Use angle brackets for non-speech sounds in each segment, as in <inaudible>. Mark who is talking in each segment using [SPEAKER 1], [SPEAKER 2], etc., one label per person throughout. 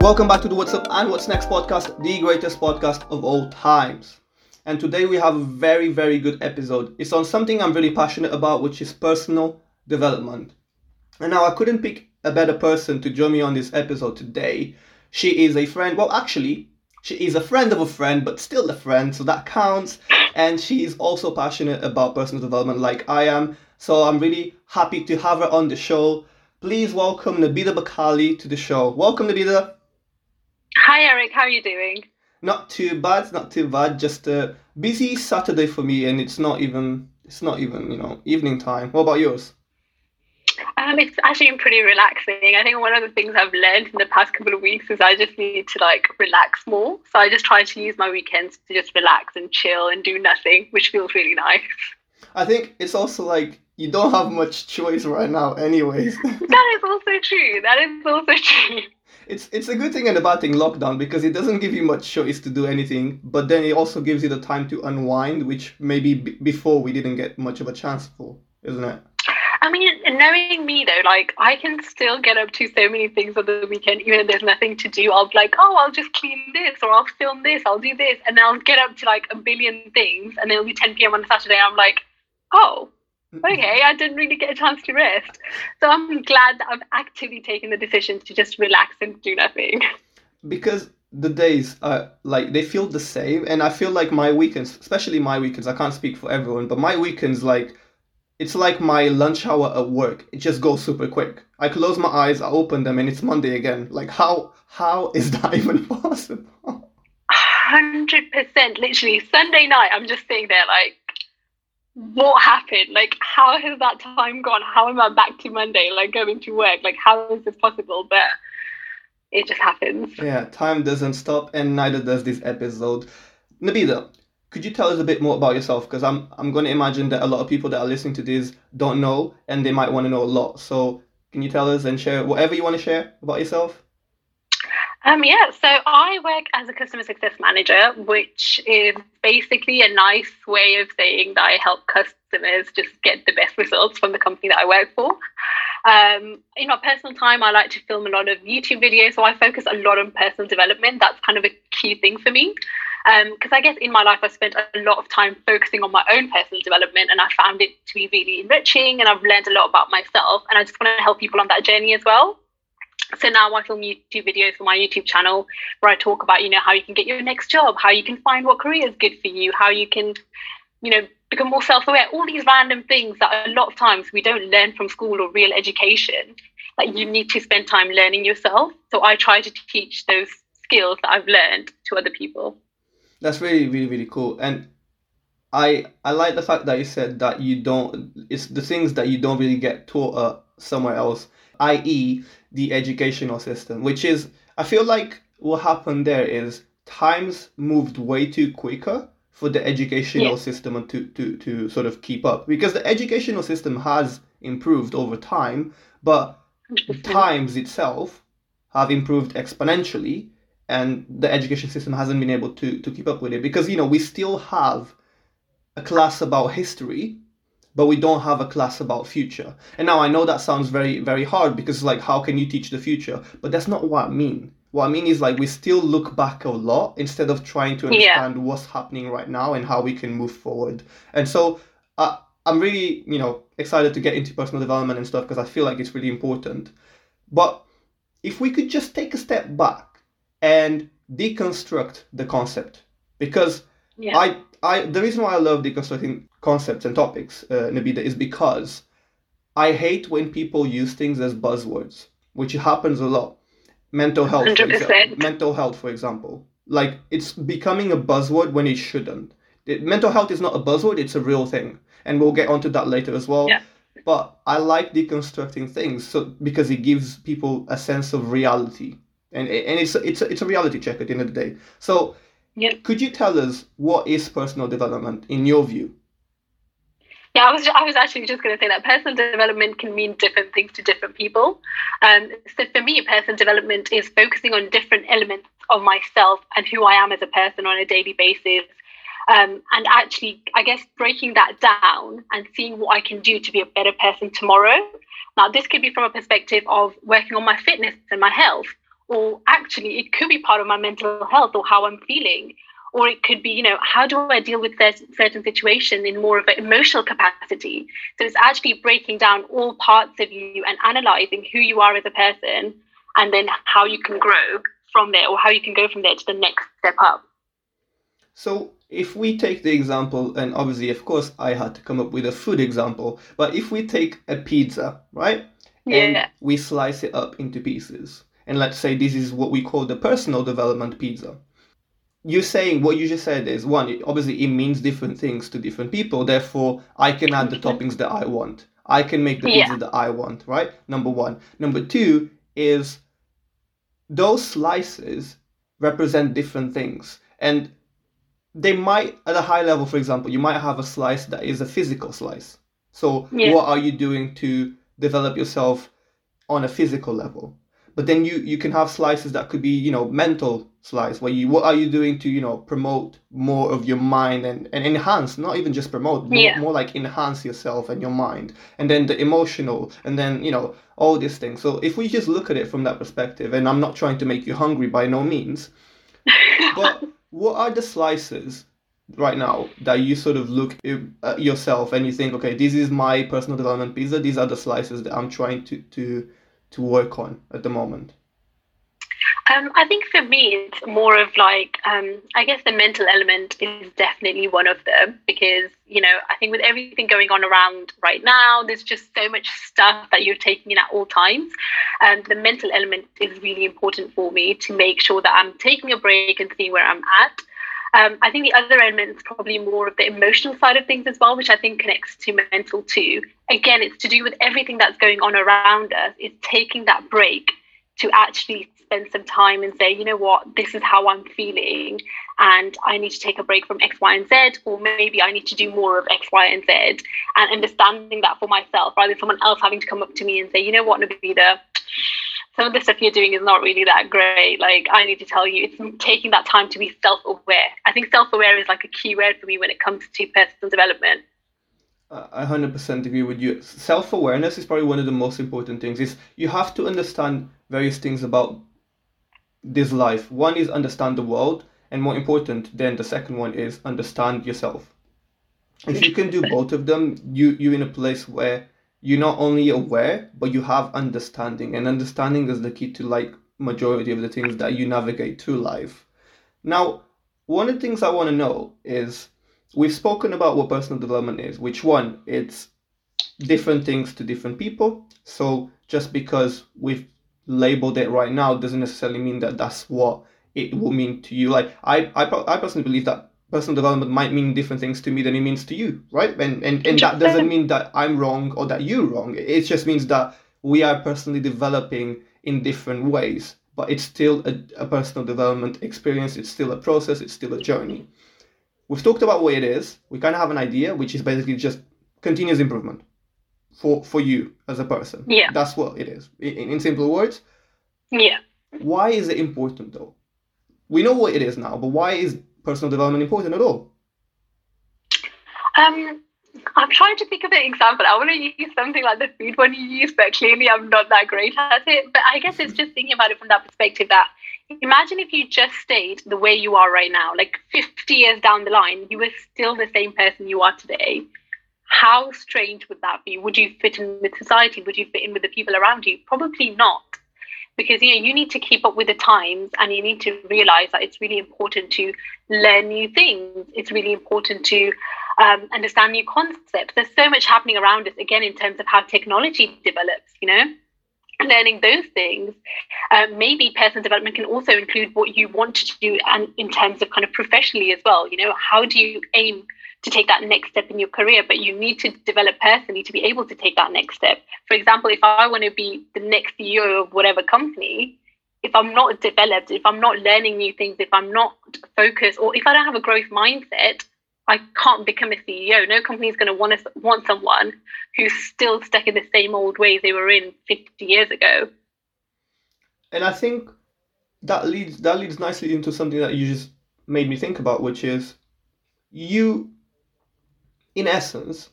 [SPEAKER 1] Welcome back to the What's Up and What's Next podcast, the greatest podcast of all times. And today we have a very, very good episode. It's on something I'm really passionate about, which is personal development. And now I couldn't pick a better person to join me on this episode today. She is a friend, well, actually, she is a friend of a friend, but still a friend, so that counts. And she is also passionate about personal development like I am. So I'm really happy to have her on the show. Please welcome Nabila Bakali to the show. Welcome, Nabila.
[SPEAKER 2] Hi, Eric. How are you doing?
[SPEAKER 1] Not too bad. Not too bad. Just a busy Saturday for me, and it's not even it's not even you know evening time. What about yours?
[SPEAKER 2] Um, it's actually been pretty relaxing. I think one of the things I've learned in the past couple of weeks is I just need to like relax more. So I just try to use my weekends to just relax and chill and do nothing, which feels really nice.
[SPEAKER 1] I think it's also like you don't have much choice right now, anyways.
[SPEAKER 2] that <laughs> is also true. That is also true
[SPEAKER 1] it's it's a good thing and a bad thing lockdown because it doesn't give you much choice to do anything but then it also gives you the time to unwind which maybe b- before we didn't get much of a chance for isn't it
[SPEAKER 2] I mean, knowing me though, like I can still get up to so many things on the weekend, even if there's nothing to do. I'll be like, oh, I'll just clean this, or I'll film this, I'll do this, and I'll get up to like a billion things, and it'll be 10 p.m. on a Saturday. And I'm like, oh, okay, I didn't really get a chance to rest. So I'm glad that I've actively taken the decision to just relax and do nothing.
[SPEAKER 1] Because the days are like they feel the same, and I feel like my weekends, especially my weekends, I can't speak for everyone, but my weekends like it's like my lunch hour at work. It just goes super quick. I close my eyes, I open them, and it's Monday again. Like how how is <laughs> that even possible?
[SPEAKER 2] Hundred percent. Literally, Sunday night, I'm just sitting there like, what happened? Like, how has that time gone? How am I back to Monday, like going to work? Like, how is this possible? But it just happens.
[SPEAKER 1] Yeah, time doesn't stop, and neither does this episode. Nabila, could you tell us a bit more about yourself? Because I'm I'm going to imagine that a lot of people that are listening to this don't know, and they might want to know a lot. So, can you tell us and share whatever you want to share about yourself?
[SPEAKER 2] Um, yeah, so I work as a customer success manager, which is basically a nice way of saying that I help customers just get the best results from the company that I work for. Um, in my personal time, I like to film a lot of YouTube videos, so I focus a lot on personal development. That's kind of a key thing for me. Because um, I guess in my life, I spent a lot of time focusing on my own personal development, and I found it to be really enriching, and I've learned a lot about myself. And I just want to help people on that journey as well. So now I film YouTube videos for my YouTube channel where I talk about, you know, how you can get your next job, how you can find what career is good for you, how you can, you know, become more self-aware, all these random things that a lot of times we don't learn from school or real education. Like you need to spend time learning yourself. So I try to teach those skills that I've learned to other people.
[SPEAKER 1] That's really, really, really cool. And I I like the fact that you said that you don't it's the things that you don't really get taught uh, somewhere else, i.e the educational system, which is, I feel like what happened there is times moved way too quicker for the educational yeah. system to, to, to sort of keep up. Because the educational system has improved over time, but times itself have improved exponentially and the education system hasn't been able to, to keep up with it. Because you know we still have a class about history but we don't have a class about future. And now I know that sounds very, very hard because like, how can you teach the future? But that's not what I mean. What I mean is like we still look back a lot instead of trying to understand yeah. what's happening right now and how we can move forward. And so uh, I'm really, you know, excited to get into personal development and stuff because I feel like it's really important. But if we could just take a step back and deconstruct the concept, because yeah. I, I, the reason why I love deconstructing concepts and topics, uh, Nabila, is because I hate when people use things as buzzwords, which happens a lot. Mental health, for example, mental health, for example, like it's becoming a buzzword when it shouldn't. It, mental health is not a buzzword; it's a real thing, and we'll get onto that later as well.
[SPEAKER 2] Yeah.
[SPEAKER 1] But I like deconstructing things so because it gives people a sense of reality, and and it's it's a, it's a reality check at the end of the day. So,
[SPEAKER 2] yeah.
[SPEAKER 1] could you tell us what is personal development in your view?
[SPEAKER 2] Yeah, I was I was actually just going to say that personal development can mean different things to different people. Um, so for me, personal development is focusing on different elements of myself and who I am as a person on a daily basis. Um, and actually, I guess breaking that down and seeing what I can do to be a better person tomorrow. Now, this could be from a perspective of working on my fitness and my health, or actually it could be part of my mental health or how I'm feeling. Or it could be, you know, how do I deal with this certain situations in more of an emotional capacity? So it's actually breaking down all parts of you and analyzing who you are as a person and then how you can grow from there or how you can go from there to the next step up.
[SPEAKER 1] So if we take the example, and obviously, of course, I had to come up with a food example, but if we take a pizza, right?
[SPEAKER 2] Yeah.
[SPEAKER 1] And we slice it up into pieces, and let's say this is what we call the personal development pizza. You're saying what you just said is one, it, obviously, it means different things to different people. Therefore, I can add the mm-hmm. toppings that I want. I can make the pizza yeah. that I want, right? Number one. Number two is those slices represent different things. And they might at a high level for example you might have a slice that is a physical slice so yeah. what are you doing to develop yourself on a physical level but then you you can have slices that could be you know mental slice where you what are you doing to you know promote more of your mind and, and enhance not even just promote
[SPEAKER 2] yeah.
[SPEAKER 1] more, more like enhance yourself and your mind and then the emotional and then you know all these things so if we just look at it from that perspective and i'm not trying to make you hungry by no means <laughs> but what are the slices right now that you sort of look at yourself and you think, okay, this is my personal development pizza. These are the slices that I'm trying to to to work on at the moment.
[SPEAKER 2] Um, I think for me, it's more of like, um, I guess the mental element is definitely one of them because, you know, I think with everything going on around right now, there's just so much stuff that you're taking in at all times. And the mental element is really important for me to make sure that I'm taking a break and seeing where I'm at. Um, I think the other element is probably more of the emotional side of things as well, which I think connects to mental too. Again, it's to do with everything that's going on around us. It's taking that break to actually spend some time and say, you know what, this is how I'm feeling, and I need to take a break from X, Y, and Z, or maybe I need to do more of X, Y, and Z, and understanding that for myself rather than someone else having to come up to me and say, you know what, Nabila, some of the stuff you're doing is not really that great. Like, I need to tell you, it's taking that time to be self aware. I think self aware is like a key word for me when it comes to personal development.
[SPEAKER 1] I 100% agree with you. Self awareness is probably one of the most important things. Is you have to understand various things about this life. One is understand the world, and more important, then the second one is understand yourself. If you can do both of them, you you're in a place where you're not only aware, but you have understanding, and understanding is the key to like majority of the things that you navigate through life. Now, one of the things I want to know is we've spoken about what personal development is, which one it's different things to different people. So just because we've labeled it right now doesn't necessarily mean that that's what it will mean to you. Like I, I, I personally believe that personal development might mean different things to me than it means to you, right? And and, and that doesn't mean that I'm wrong or that you're wrong. It just means that we are personally developing in different ways. But it's still a, a personal development experience. It's still a process. It's still a journey. We've talked about what it is. We kind of have an idea, which is basically just continuous improvement for for you as a person.
[SPEAKER 2] Yeah.
[SPEAKER 1] That's what it is. In, in simple words.
[SPEAKER 2] Yeah.
[SPEAKER 1] Why is it important though? We know what it is now, but why is personal development important at all?
[SPEAKER 2] Um, I'm trying to think of an example. I want to use something like the food one you use, but clearly I'm not that great at it. But I guess it's just thinking about it from that perspective that imagine if you just stayed the way you are right now, like 50 years down the line, you were still the same person you are today how strange would that be? Would you fit in with society? Would you fit in with the people around you? Probably not. Because you know you need to keep up with the times and you need to realize that it's really important to learn new things. It's really important to um, understand new concepts. There's so much happening around us again in terms of how technology develops, you know learning those things. Um, maybe personal development can also include what you want to do and in terms of kind of professionally as well. You know, how do you aim to take that next step in your career, but you need to develop personally to be able to take that next step. For example, if I want to be the next CEO of whatever company, if I'm not developed, if I'm not learning new things, if I'm not focused, or if I don't have a growth mindset, I can't become a CEO. No company is going to want to want someone who's still stuck in the same old ways they were in 50 years ago.
[SPEAKER 1] And I think that leads that leads nicely into something that you just made me think about, which is you in essence,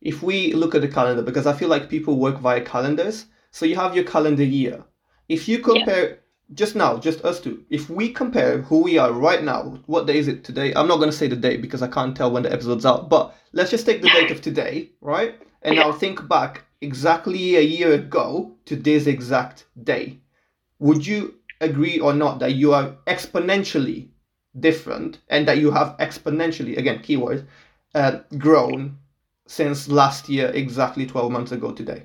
[SPEAKER 1] if we look at the calendar, because I feel like people work via calendars, so you have your calendar year. If you compare just now, just us two, if we compare who we are right now, what day is it today? I'm not going to say the date because I can't tell when the episode's out, but let's just take the date of today, right? And I'll think back exactly a year ago to this exact day. Would you agree or not that you are exponentially different and that you have exponentially, again, keyword, uh, grown since last year, exactly 12 months ago today?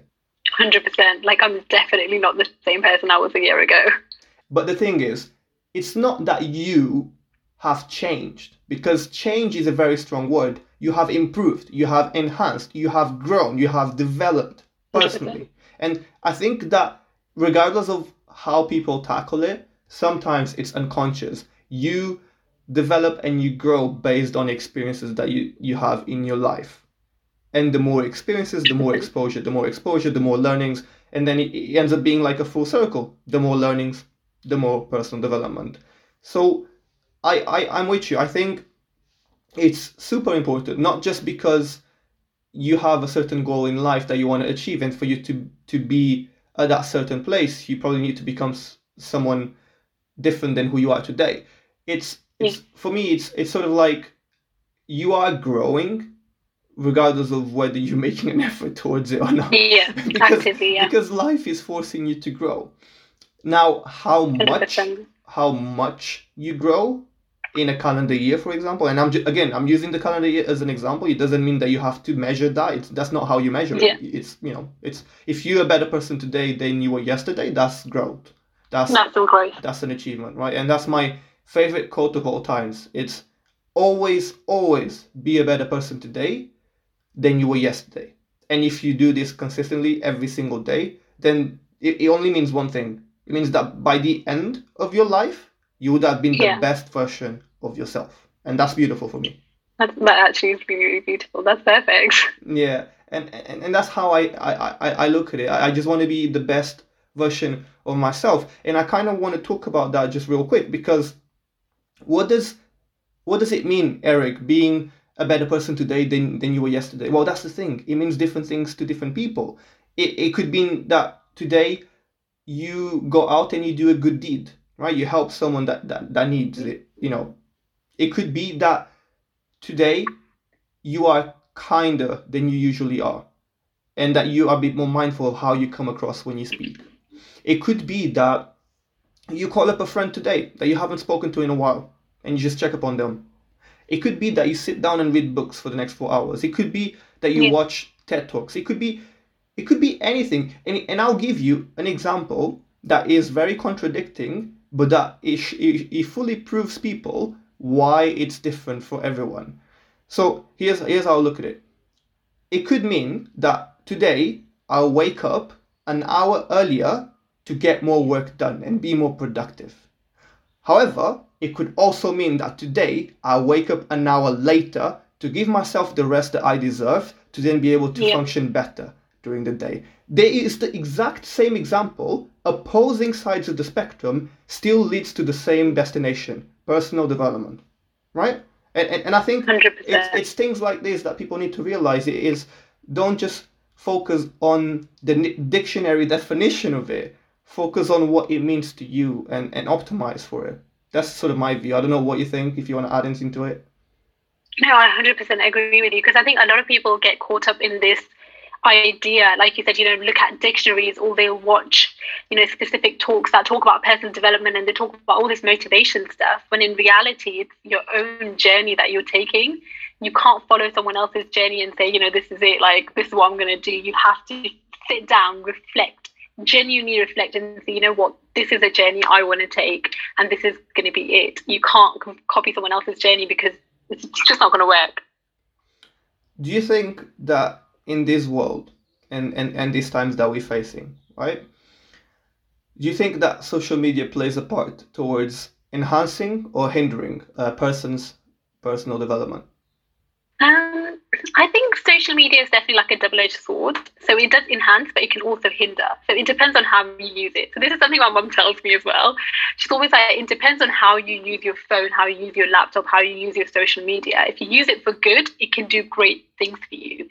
[SPEAKER 2] 100%. Like, I'm definitely not the same person I was a year ago.
[SPEAKER 1] But the thing is, it's not that you have changed, because change is a very strong word. You have improved, you have enhanced, you have grown, you have developed personally. And I think that regardless of how people tackle it, sometimes it's unconscious. You develop and you grow based on experiences that you, you have in your life. And the more experiences, the more exposure, the more exposure, the more learnings, and then it, it ends up being like a full circle. The more learnings, the more personal development. So I, I I'm with you. I think it's super important, not just because you have a certain goal in life that you want to achieve, and for you to to be at that certain place, you probably need to become someone different than who you are today. It's it's yeah. for me, it's it's sort of like you are growing regardless of whether you're <laughs> making an effort towards it or not.
[SPEAKER 2] Yeah, <laughs>
[SPEAKER 1] because,
[SPEAKER 2] actively, yeah.
[SPEAKER 1] Because life is forcing you to grow. Now, how much 100%. how much you grow in a calendar year, for example, and I'm ju- again I'm using the calendar year as an example. It doesn't mean that you have to measure that. It's, that's not how you measure
[SPEAKER 2] yeah.
[SPEAKER 1] it. It's you know it's if you're a better person today than you were yesterday, that's growth. That's
[SPEAKER 2] that's growth.
[SPEAKER 1] That's an achievement, right? And that's my favorite quote of all times. It's always always be a better person today than you were yesterday. And if you do this consistently every single day, then it, it only means one thing it means that by the end of your life, you would have been yeah. the best version of yourself. And that's beautiful for me.
[SPEAKER 2] That, that actually is really beautiful. That's perfect. <laughs>
[SPEAKER 1] Yeah. And, and, and that's how I, I, I, I look at it. I, I just want to be the best version of myself. And I kind of want to talk about that just real quick because what does what does it mean, Eric, being a better person today than, than you were yesterday? Well, that's the thing. It means different things to different people. It, it could mean that today you go out and you do a good deed, right? You help someone that, that, that needs it. You know, it could be that today you are kinder than you usually are, and that you are a bit more mindful of how you come across when you speak. It could be that you call up a friend today that you haven't spoken to in a while and you just check up on them. It could be that you sit down and read books for the next four hours. It could be that you yeah. watch TED Talks. It could be it could be anything. And, and I'll give you an example that is very contradicting, but that it, it, it fully proves people why it's different for everyone. So here's, here's how I look at it. It could mean that today I'll wake up an hour earlier to get more work done and be more productive. However, it could also mean that today I'll wake up an hour later to give myself the rest that I deserve to then be able to yeah. function better during the day. There is the exact same example, opposing sides of the spectrum still leads to the same destination, personal development, right? And, and, and I think it's, it's things like this that people need to realize it is don't just focus on the dictionary definition of it, focus on what it means to you and, and optimize for it. That's sort of my view. I don't know what you think, if you want to add anything to it.
[SPEAKER 2] No, I 100% agree with you because I think a lot of people get caught up in this idea like you said you know look at dictionaries or they'll watch you know specific talks that talk about personal development and they talk about all this motivation stuff when in reality it's your own journey that you're taking you can't follow someone else's journey and say you know this is it like this is what i'm going to do you have to sit down reflect genuinely reflect and say you know what this is a journey i want to take and this is going to be it you can't copy someone else's journey because it's just not going to work
[SPEAKER 1] do you think that in this world and, and, and these times that we're facing, right? Do you think that social media plays a part towards enhancing or hindering a person's personal development?
[SPEAKER 2] Um, I think social media is definitely like a double-edged sword. So it does enhance, but it can also hinder. So it depends on how you use it. So this is something my mum tells me as well. She's always like, it depends on how you use your phone, how you use your laptop, how you use your social media. If you use it for good, it can do great things for you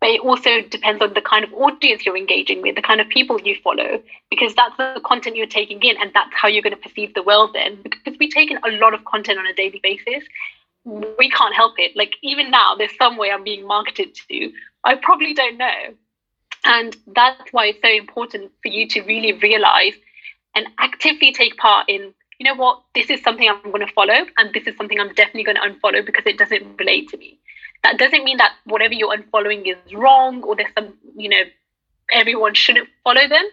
[SPEAKER 2] but it also depends on the kind of audience you're engaging with, the kind of people you follow, because that's the content you're taking in, and that's how you're going to perceive the world then. Because we take in a lot of content on a daily basis, we can't help it. Like even now, there's some way I'm being marketed to. I probably don't know. And that's why it's so important for you to really realize and actively take part in, you know what, this is something I'm going to follow, and this is something I'm definitely going to unfollow because it doesn't relate to me that doesn't mean that whatever you're unfollowing is wrong or there's some, you know, everyone shouldn't follow them.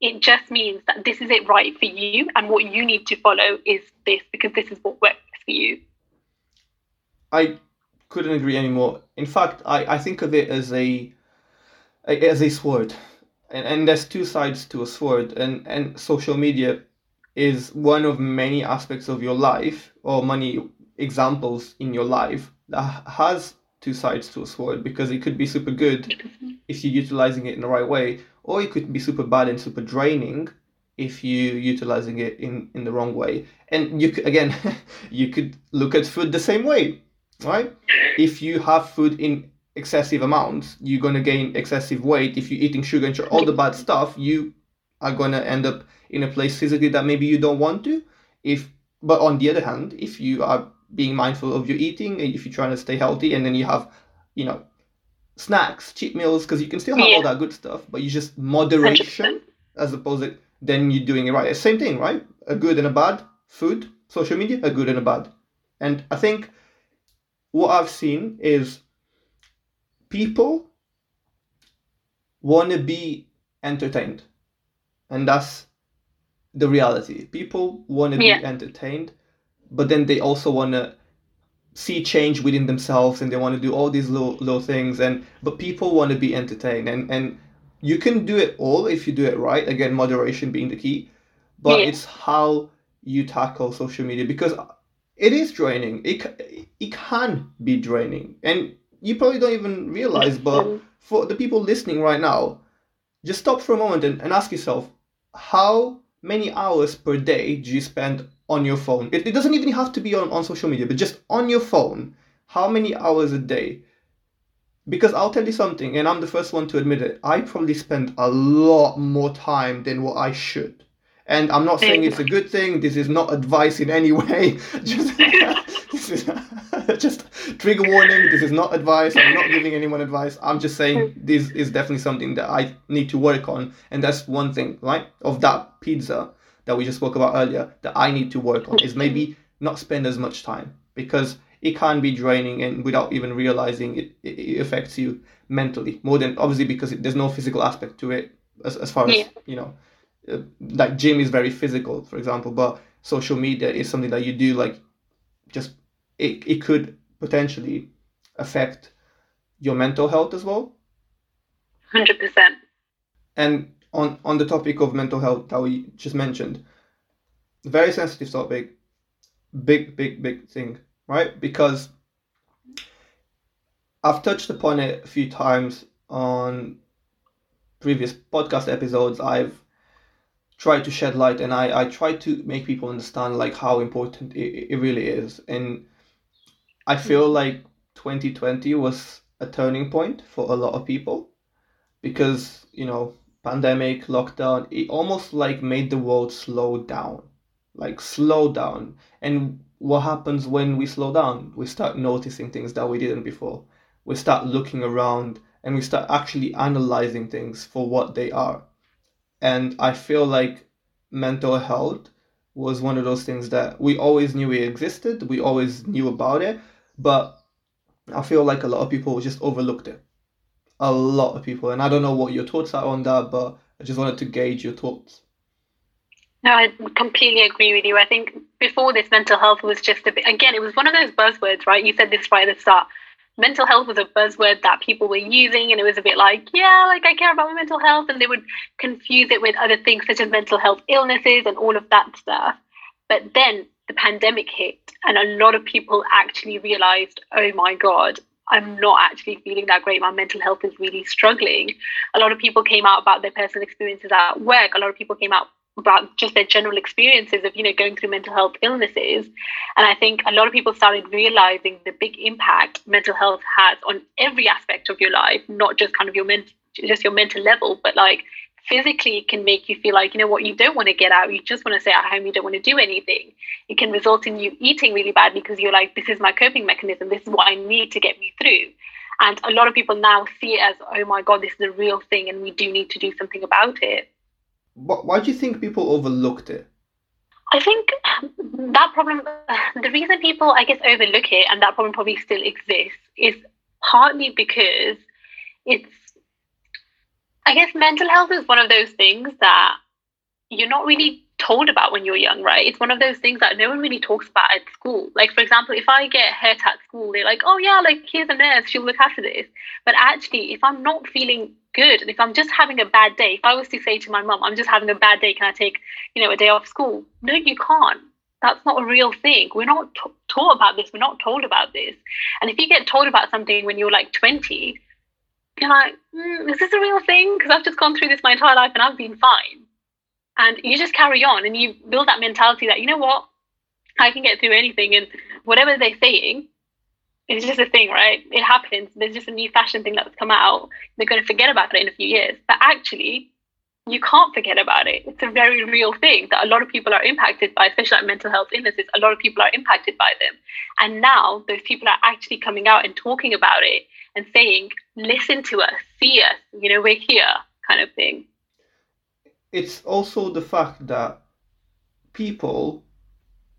[SPEAKER 2] It just means that this is it right for you, and what you need to follow is this because this is what works for you.
[SPEAKER 1] I couldn't agree anymore. In fact, I, I think of it as a as a sword, and, and there's two sides to a sword, and and social media is one of many aspects of your life or many examples in your life that has two sides to a sword. Because it could be super good mm-hmm. if you're utilizing it in the right way, or it could be super bad and super draining if you're utilizing it in in the wrong way. And you could, again, <laughs> you could look at food the same way, right? If you have food in excessive amounts, you're gonna gain excessive weight. If you're eating sugar and sugar, all the bad stuff, you are gonna end up in a place physically that maybe you don't want to. If but on the other hand, if you are being mindful of your eating if you're trying to stay healthy and then you have you know snacks cheat meals because you can still have yeah. all that good stuff but you just moderation 100%. as opposed to then you're doing it right same thing right a good and a bad food social media a good and a bad and i think what i've seen is people want to be entertained and that's the reality people want to yeah. be entertained but then they also want to see change within themselves and they want to do all these little little things and but people want to be entertained and and you can do it all if you do it right again moderation being the key but yeah. it's how you tackle social media because it is draining it it can be draining and you probably don't even realize but for the people listening right now just stop for a moment and, and ask yourself how many hours per day do you spend on your phone? It, it doesn't even have to be on, on social media, but just on your phone. How many hours a day? Because I'll tell you something, and I'm the first one to admit it, I probably spend a lot more time than what I should. And I'm not saying it's a good thing. This is not advice in any <laughs> way. Just, <laughs> this is <laughs> just trigger warning. This is not advice. I'm not giving anyone advice. I'm just saying this is definitely something that I need to work on. And that's one thing, right? Of that pizza that we just spoke about earlier that I need to work on is maybe not spend as much time because it can be draining and without even realizing it, it, it affects you mentally more than obviously because it, there's no physical aspect to it as, as far as yeah. you know uh, like gym is very physical for example but social media is something that you do like just it, it could potentially affect your mental health as well.
[SPEAKER 2] 100%
[SPEAKER 1] and on on the topic of mental health that we just mentioned very sensitive topic big big big thing right? Because i've touched upon it a few times on previous podcast episodes. I've try to shed light and I, I try to make people understand like how important it, it really is. And I feel mm-hmm. like 2020 was a turning point for a lot of people because, you know, pandemic, lockdown, it almost like made the world slow down. Like slow down. And what happens when we slow down? We start noticing things that we didn't before. We start looking around and we start actually analyzing things for what they are and I feel like mental health was one of those things that we always knew it existed, we always knew about it, but I feel like a lot of people just overlooked it. A lot of people, and I don't know what your thoughts are on that, but I just wanted to gauge your thoughts.
[SPEAKER 2] No, I completely agree with you. I think before this, mental health was just a bit, again, it was one of those buzzwords, right? You said this right at the start mental health was a buzzword that people were using and it was a bit like yeah like i care about my mental health and they would confuse it with other things such as mental health illnesses and all of that stuff. But then the pandemic hit and a lot of people actually realized oh my god i'm not actually feeling that great. My mental health is really struggling. A lot of people came out about their personal experiences at work. A lot of people came out about just their general experiences of you know going through mental health illnesses. And i think a lot of people started realizing the big impact mental health has on every aspect of your life not just kind of your mental just your mental level but like physically it can make you feel like you know what you don't want to get out you just want to stay at home you don't want to do anything. It can result in you eating really bad because you're like this is my coping mechanism this is what i need to get me through. And a lot of people now see it as oh my god this is a real thing and we do need to do something about it
[SPEAKER 1] why do you think people overlooked it?
[SPEAKER 2] I think that problem, <laughs> the reason people, I guess, overlook it and that problem probably still exists is partly because it's I guess mental health is one of those things that you're not really told about when you're young, right? It's one of those things that no one really talks about at school. Like, for example, if I get hurt at school, they're like, oh, yeah, like, here's a nurse, she'll look after this. But actually, if I'm not feeling good, and if I'm just having a bad day, if I was to say to my mum, I'm just having a bad day, can I take, you know, a day off school? No, you can't. That's not a real thing. We're not t- taught about this. We're not told about this. And if you get told about something when you're like 20, you're like, mm, is this a real thing? Because I've just gone through this my entire life and I've been fine. And you just carry on and you build that mentality that, you know what, I can get through anything. And whatever they're saying, it's just a thing, right? It happens. There's just a new fashion thing that's come out. They're going to forget about it in a few years. But actually, you can't forget about it. It's a very real thing that a lot of people are impacted by, especially like mental health illnesses. A lot of people are impacted by them. And now those people are actually coming out and talking about it and saying, listen to us, see us, you know, we're here, kind of thing.
[SPEAKER 1] It's also the fact that people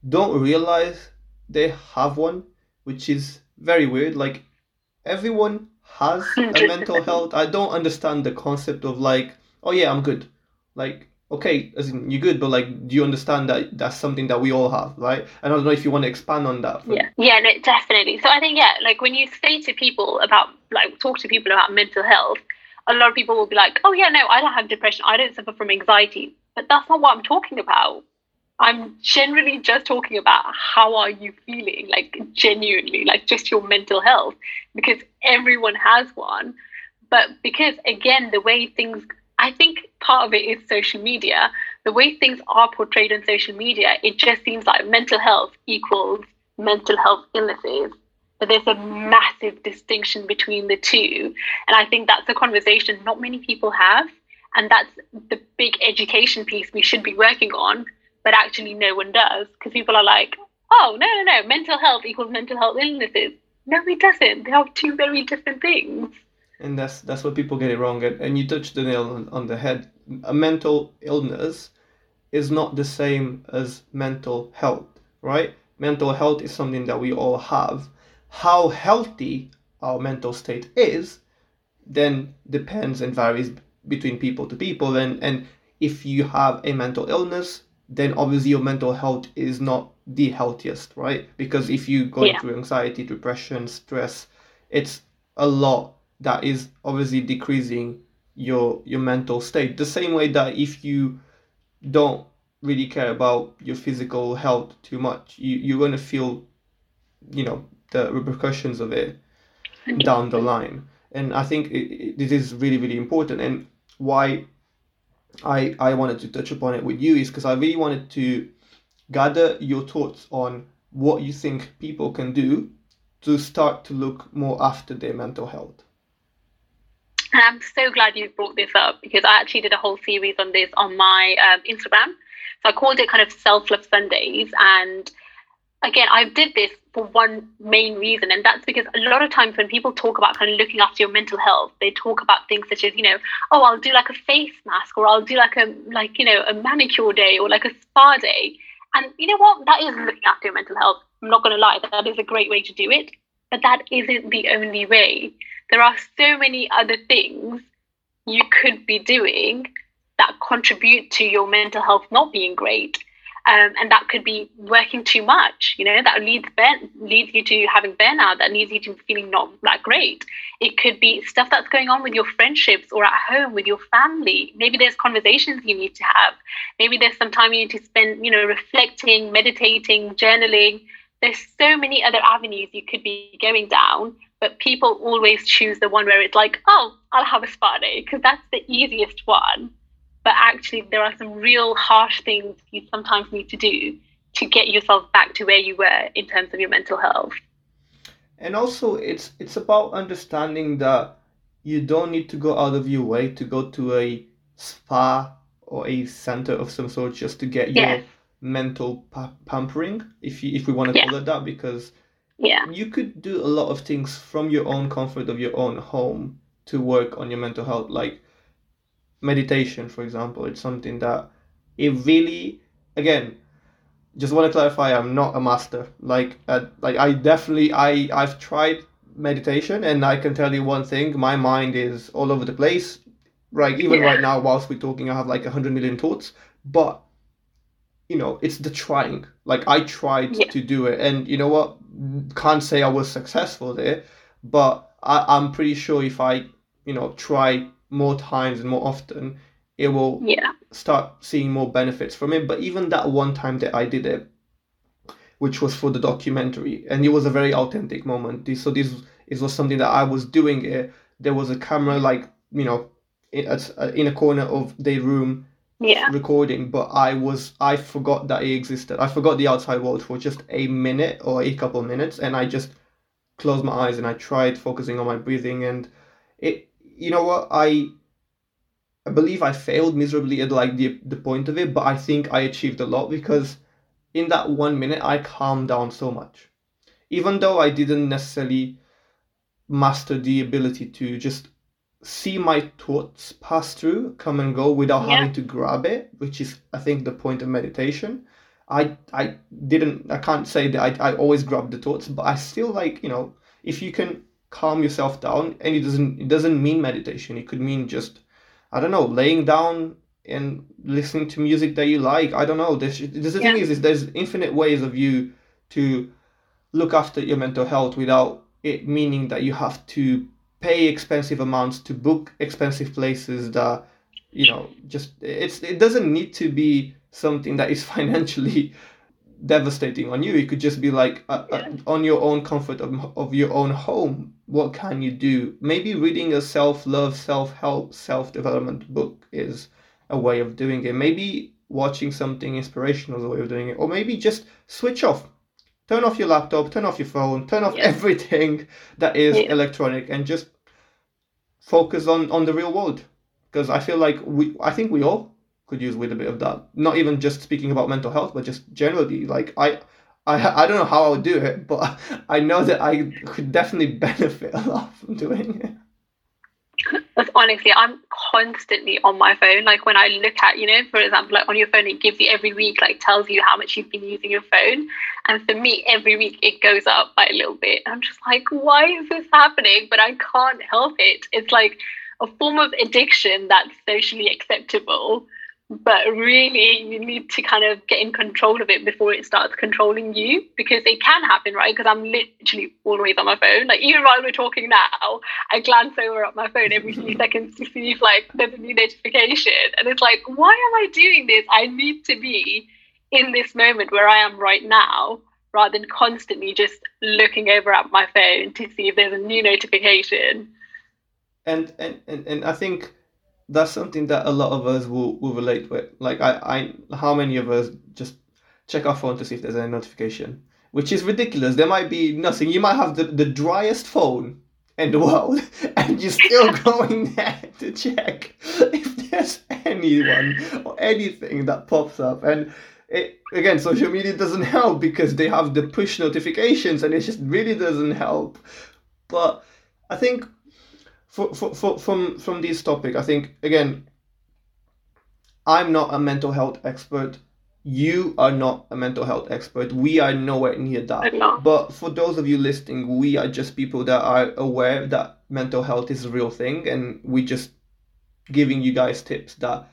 [SPEAKER 1] don't realize they have one, which is very weird. Like, everyone has a <laughs> mental health. I don't understand the concept of like, oh yeah, I'm good. Like, okay, as in you're good, but like, do you understand that that's something that we all have, right? And I don't know if you want to expand on that.
[SPEAKER 2] Yeah, yeah, no, definitely. So I think yeah, like when you say to people about like talk to people about mental health, a lot of people will be like, oh yeah, no, I don't have depression, I don't suffer from anxiety, but that's not what I'm talking about. I'm generally just talking about how are you feeling, like genuinely, like just your mental health, because everyone has one. But because again, the way things I think part of it is social media. The way things are portrayed on social media, it just seems like mental health equals mental health illnesses. But there's a massive distinction between the two. And I think that's a conversation not many people have. And that's the big education piece we should be working on, but actually no one does. Because people are like, oh, no, no, no, mental health equals mental health illnesses. No, it doesn't. They are two very different things
[SPEAKER 1] and that's that's what people get it wrong and, and you touched the nail on, on the head a mental illness is not the same as mental health right mental health is something that we all have how healthy our mental state is then depends and varies between people to people. And and if you have a mental illness then obviously your mental health is not the healthiest right? Because if you go yeah. through anxiety depression stress it's a lot that is obviously decreasing your your mental state. The same way that if you don't really care about your physical health too much you, you're going to feel you know the repercussions of it down the line and i think it, it, this is really really important and why i i wanted to touch upon it with you is because i really wanted to gather your thoughts on what you think people can do to start to look more after their mental health
[SPEAKER 2] and I'm so glad you brought this up because I actually did a whole series on this on my um, Instagram. So I called it kind of Self Love Sundays. And again, I did this for one main reason, and that's because a lot of times when people talk about kind of looking after your mental health, they talk about things such as, you know, oh, I'll do like a face mask, or I'll do like a like you know a manicure day, or like a spa day. And you know what? That is looking after your mental health. I'm not going to lie, that is a great way to do it, but that isn't the only way there are so many other things you could be doing that contribute to your mental health not being great. Um, and that could be working too much, you know, that leads burn, leads you to having burnout, that leads you to feeling not that great. It could be stuff that's going on with your friendships or at home with your family. Maybe there's conversations you need to have. Maybe there's some time you need to spend, you know, reflecting, meditating, journaling. There's so many other avenues you could be going down but people always choose the one where it's like, oh, I'll have a spa day because that's the easiest one. But actually there are some real harsh things you sometimes need to do to get yourself back to where you were in terms of your mental health.
[SPEAKER 1] And also it's it's about understanding that you don't need to go out of your way to go to a spa or a center of some sort just to get your mental pa- pampering if you if we want to
[SPEAKER 2] Yeah.
[SPEAKER 1] call it that because
[SPEAKER 2] Yeah.
[SPEAKER 1] you could do a lot of things from your own comfort of your own home to work on your mental health like meditation for example it's something that it really again just want to clarify i'm not a master like uh, like i definitely i i've tried meditation and i can tell you one thing my mind is all over the place right even
[SPEAKER 2] Yeah.
[SPEAKER 1] right now whilst we're talking i have like a hundred million thoughts but you know it's the trying like i tried
[SPEAKER 2] Yeah.
[SPEAKER 1] to do it and you know what can't say i was successful there but I, i'm pretty sure if i you know try more times and more often it will
[SPEAKER 2] Yeah.
[SPEAKER 1] start seeing more benefits from it. But even that one time that I did it, which was for the documentary, and it was a very authentic moment. This, so this it was something that I was doing it. There was a camera like you know in, at, in a corner of the room
[SPEAKER 2] Yeah.
[SPEAKER 1] recording, but I was I forgot that it existed. I forgot the outside world for just a minute or a couple of minutes, and I just closed my eyes and I tried focusing on my breathing, and it you know what I I believe I failed miserably at like the the point of it, but I think I achieved a lot because in that one minute I calmed down so much. Even though I didn't necessarily master the ability to just see my thoughts pass through, come and go without
[SPEAKER 2] Yeah.
[SPEAKER 1] having to grab it, which is I think the point of meditation. I I didn't I can't say that I, I always grab the thoughts, but I still like, you know, if you can calm yourself down and it doesn't it doesn't mean meditation. It could mean just I don't know, laying down and listening to music that you like. I don't know. There's, there's the thing
[SPEAKER 2] Yeah.
[SPEAKER 1] is, is there's infinite ways of you to look after your mental health without it meaning that you have to pay expensive amounts to book expensive places that you know just it's it doesn't need to be something that is <laughs> financially devastating on you. It could just be like uh, uh, on your own comfort of, of your own home. What can you do? Maybe reading a self-love self-help self-development book is a way of doing it. Maybe watching something inspirational is a way of doing it. Or maybe just switch off. Turn off your laptop turn off your phone turn off
[SPEAKER 2] Yeah. <laughs>
[SPEAKER 1] everything that is
[SPEAKER 2] Yeah.
[SPEAKER 1] electronic and just focus on on the real world. Because i feel like we i think we all could use with a bit of that not even just speaking about mental health but just generally like i I, I don't know how I would do it, but <laughs> I know that I could definitely <laughs> benefit a lot from doing it.
[SPEAKER 2] Honestly, I'm constantly on my phone. Like when I look at, you know, for example, like on your phone, it gives you every week, like tells you how much you've been using your phone. And for me, every week it goes up by a little bit. I'm just like, why is this happening? But I can't help it. It's like a form of addiction that's socially acceptable. But really, you need to kind of get in control of it before it starts controlling you because it can happen, right? Because I'm literally always on my phone. Like, even while we're talking now, I glance over at my phone every few <laughs> seconds to see if like there's a new notification. And it's like, why am I doing this? I need to be in this moment where I am right now rather than constantly just looking over at my phone to see if there's a new notification.
[SPEAKER 1] And and, and, and I think that's something that a lot of us will, will relate with. Like I, I how many of us just check our phone to see if there's any notification? Which is ridiculous. There might be nothing. You might have the, the driest phone in the world <laughs> and you're still <laughs> going there to check if there's anyone or anything that pops up. And it, again, social media doesn't help because they have the push notifications and it just really doesn't help. But I think for, for, for, from from this topic, I think again, I'm not a mental health expert. You are not a mental health expert. We are nowhere near that. But for those of you listening, we are just people that are aware that mental health is a real thing, and we're just giving you guys tips that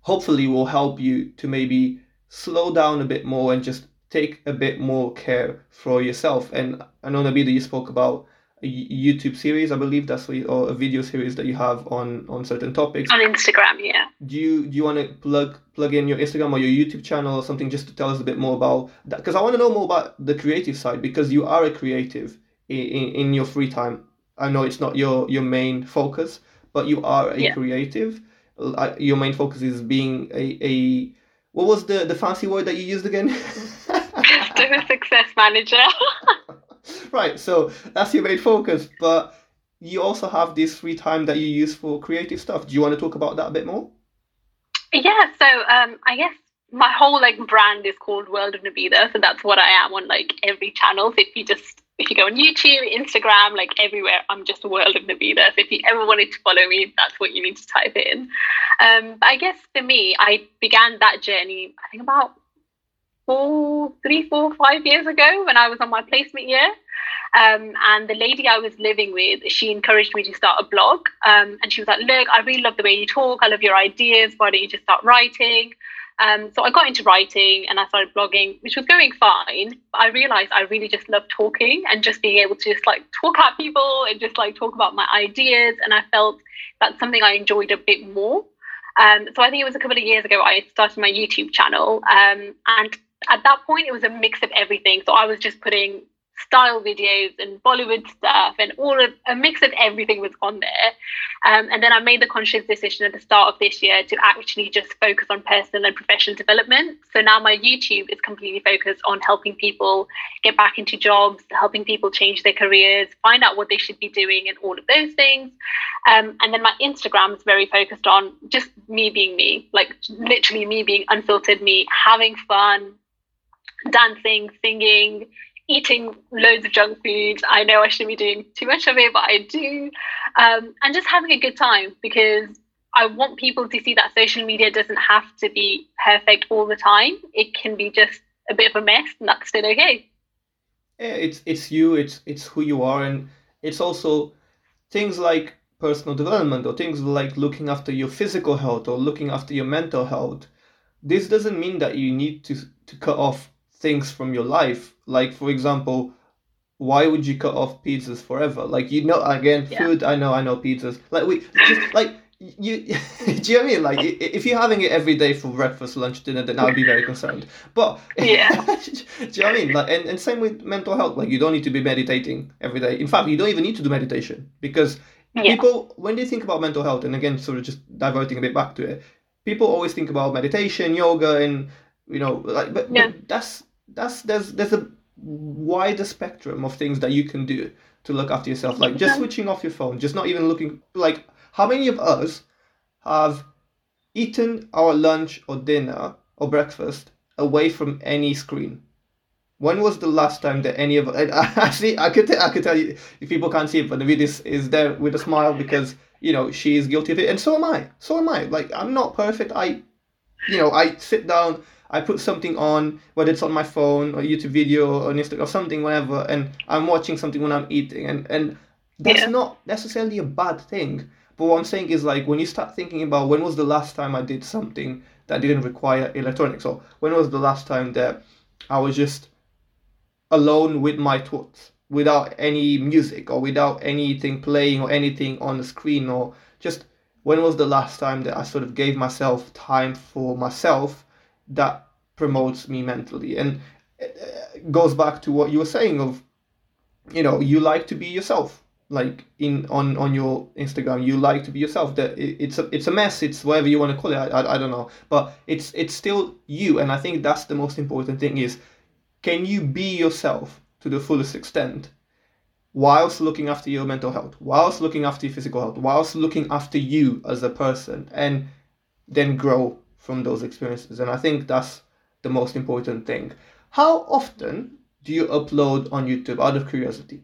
[SPEAKER 1] hopefully will help you to maybe slow down a bit more and just take a bit more care for yourself. And I know Nabila, you spoke about YouTube series, I believe that's what you, or a video series that you have on on certain topics.
[SPEAKER 2] On Instagram, yeah.
[SPEAKER 1] Do you do you want to plug plug in your Instagram or your YouTube channel or something just to tell us a bit more about that? Because I want to know more about the creative side because you are a creative in, in, in your free time. I know it's not your your main focus, but you are a
[SPEAKER 2] Yeah.
[SPEAKER 1] creative. your main focus is being a, a what was the the fancy word that you used again? <laughs>
[SPEAKER 2] Customer success manager. <laughs> <laughs>
[SPEAKER 1] right. So that's your main focus, but you also have this free time that you use for creative stuff. Do you want to talk about that a bit more?
[SPEAKER 2] Yeah. So um, I guess my whole like brand is called World of Nabila, so that's what I am on like every channel. So if you just if you go on YouTube, Instagram, like everywhere, I'm just World of Nabila. So if you ever wanted to follow me, that's what you need to type in. Um, but I guess for me, I began that journey. I think about four, three, four, five years ago when I was on my placement year. Um, and the lady I was living with, she encouraged me to start a blog. Um, and she was like, Look, I really love the way you talk. I love your ideas. Why don't you just start writing? Um, so I got into writing and I started blogging, which was going fine. But I realized I really just love talking and just being able to just like talk at people and just like talk about my ideas. And I felt that's something I enjoyed a bit more. Um, so I think it was a couple of years ago I started my YouTube channel. Um, and at that point, it was a mix of everything. So I was just putting style videos and Bollywood stuff and all of a mix of everything was on there. Um, and then I made the conscious decision at the start of this year to actually just focus on personal and professional development. So now my YouTube is completely focused on helping people get back into jobs, helping people change their careers, find out what they should be doing, and all of those things. Um, and then my Instagram is very focused on just me being me, like literally me being unfiltered, me having fun, dancing, singing, eating loads of junk food. I know I shouldn't be doing too much of it, but I do. Um, and just having a good time because I want people to see that social media doesn't have to be perfect all the time. It can be just a bit of a mess, and that's still okay.
[SPEAKER 1] Yeah, it's it's you. It's it's who you are, and it's also things like personal development or things like looking after your physical health or looking after your mental health. This doesn't mean that you need to to cut off things from your life. Like for example, why would you cut off pizzas forever? Like you know, again, yeah. food. I know, I know pizzas. Like we just like you. <laughs> do you know what I mean? Like if you're having it every day for breakfast, lunch, dinner, then I'd be very concerned. But <laughs>
[SPEAKER 2] yeah, <laughs>
[SPEAKER 1] do you know what I mean? Like and, and same with mental health. Like you don't need to be meditating every day. In fact, you don't even need to do meditation because yeah. people when they think about mental health, and again, sort of just diverting a bit back to it, people always think about meditation, yoga, and you know, like but, yeah. but that's that's there's there's a wider spectrum of things that you can do to look after yourself. Like just switching off your phone, just not even looking. Like how many of us have eaten our lunch or dinner or breakfast away from any screen? When was the last time that any of see <laughs> I could t- I could tell you if people can't see it, but the video is, is there with a smile because you know she is guilty of it, and so am I. So am I. Like I'm not perfect. I, you know, I sit down I put something on, whether it's on my phone or YouTube video or Instagram or something, whatever, and I'm watching something when I'm eating, and and that's yeah. not necessarily a bad thing. But what I'm saying is like when you start thinking about when was the last time I did something that didn't require electronics, or when was the last time that I was just alone with my thoughts, without any music or without anything playing or anything on the screen, or just when was the last time that I sort of gave myself time for myself that promotes me mentally. And uh, goes back to what you were saying of you know you like to be yourself. Like in on on your instagram you like to be yourself. That it's a it's a mess. It's whatever you want to call it. I, I, I don't know. But it's it's still you. And i think that's the most important thing is can you be yourself to the fullest extent whilst looking after your mental health whilst looking after your physical health whilst looking after you as a person and then grow from those experiences. And I think that's the most important thing. How often do you upload on YouTube out of curiosity?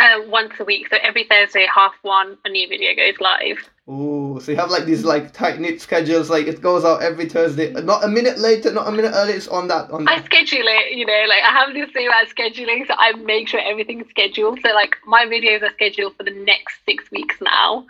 [SPEAKER 2] Uh, once a week. So every Thursday, half one, a new video goes live.
[SPEAKER 1] Oh, so you have like these like tight knit schedules. Like it goes out every Thursday, not a minute later, not a minute early. It's on that. On that.
[SPEAKER 2] I schedule it. You know, like I have this thing about scheduling, so I make sure everything's scheduled. So like my videos are scheduled for the next six weeks now.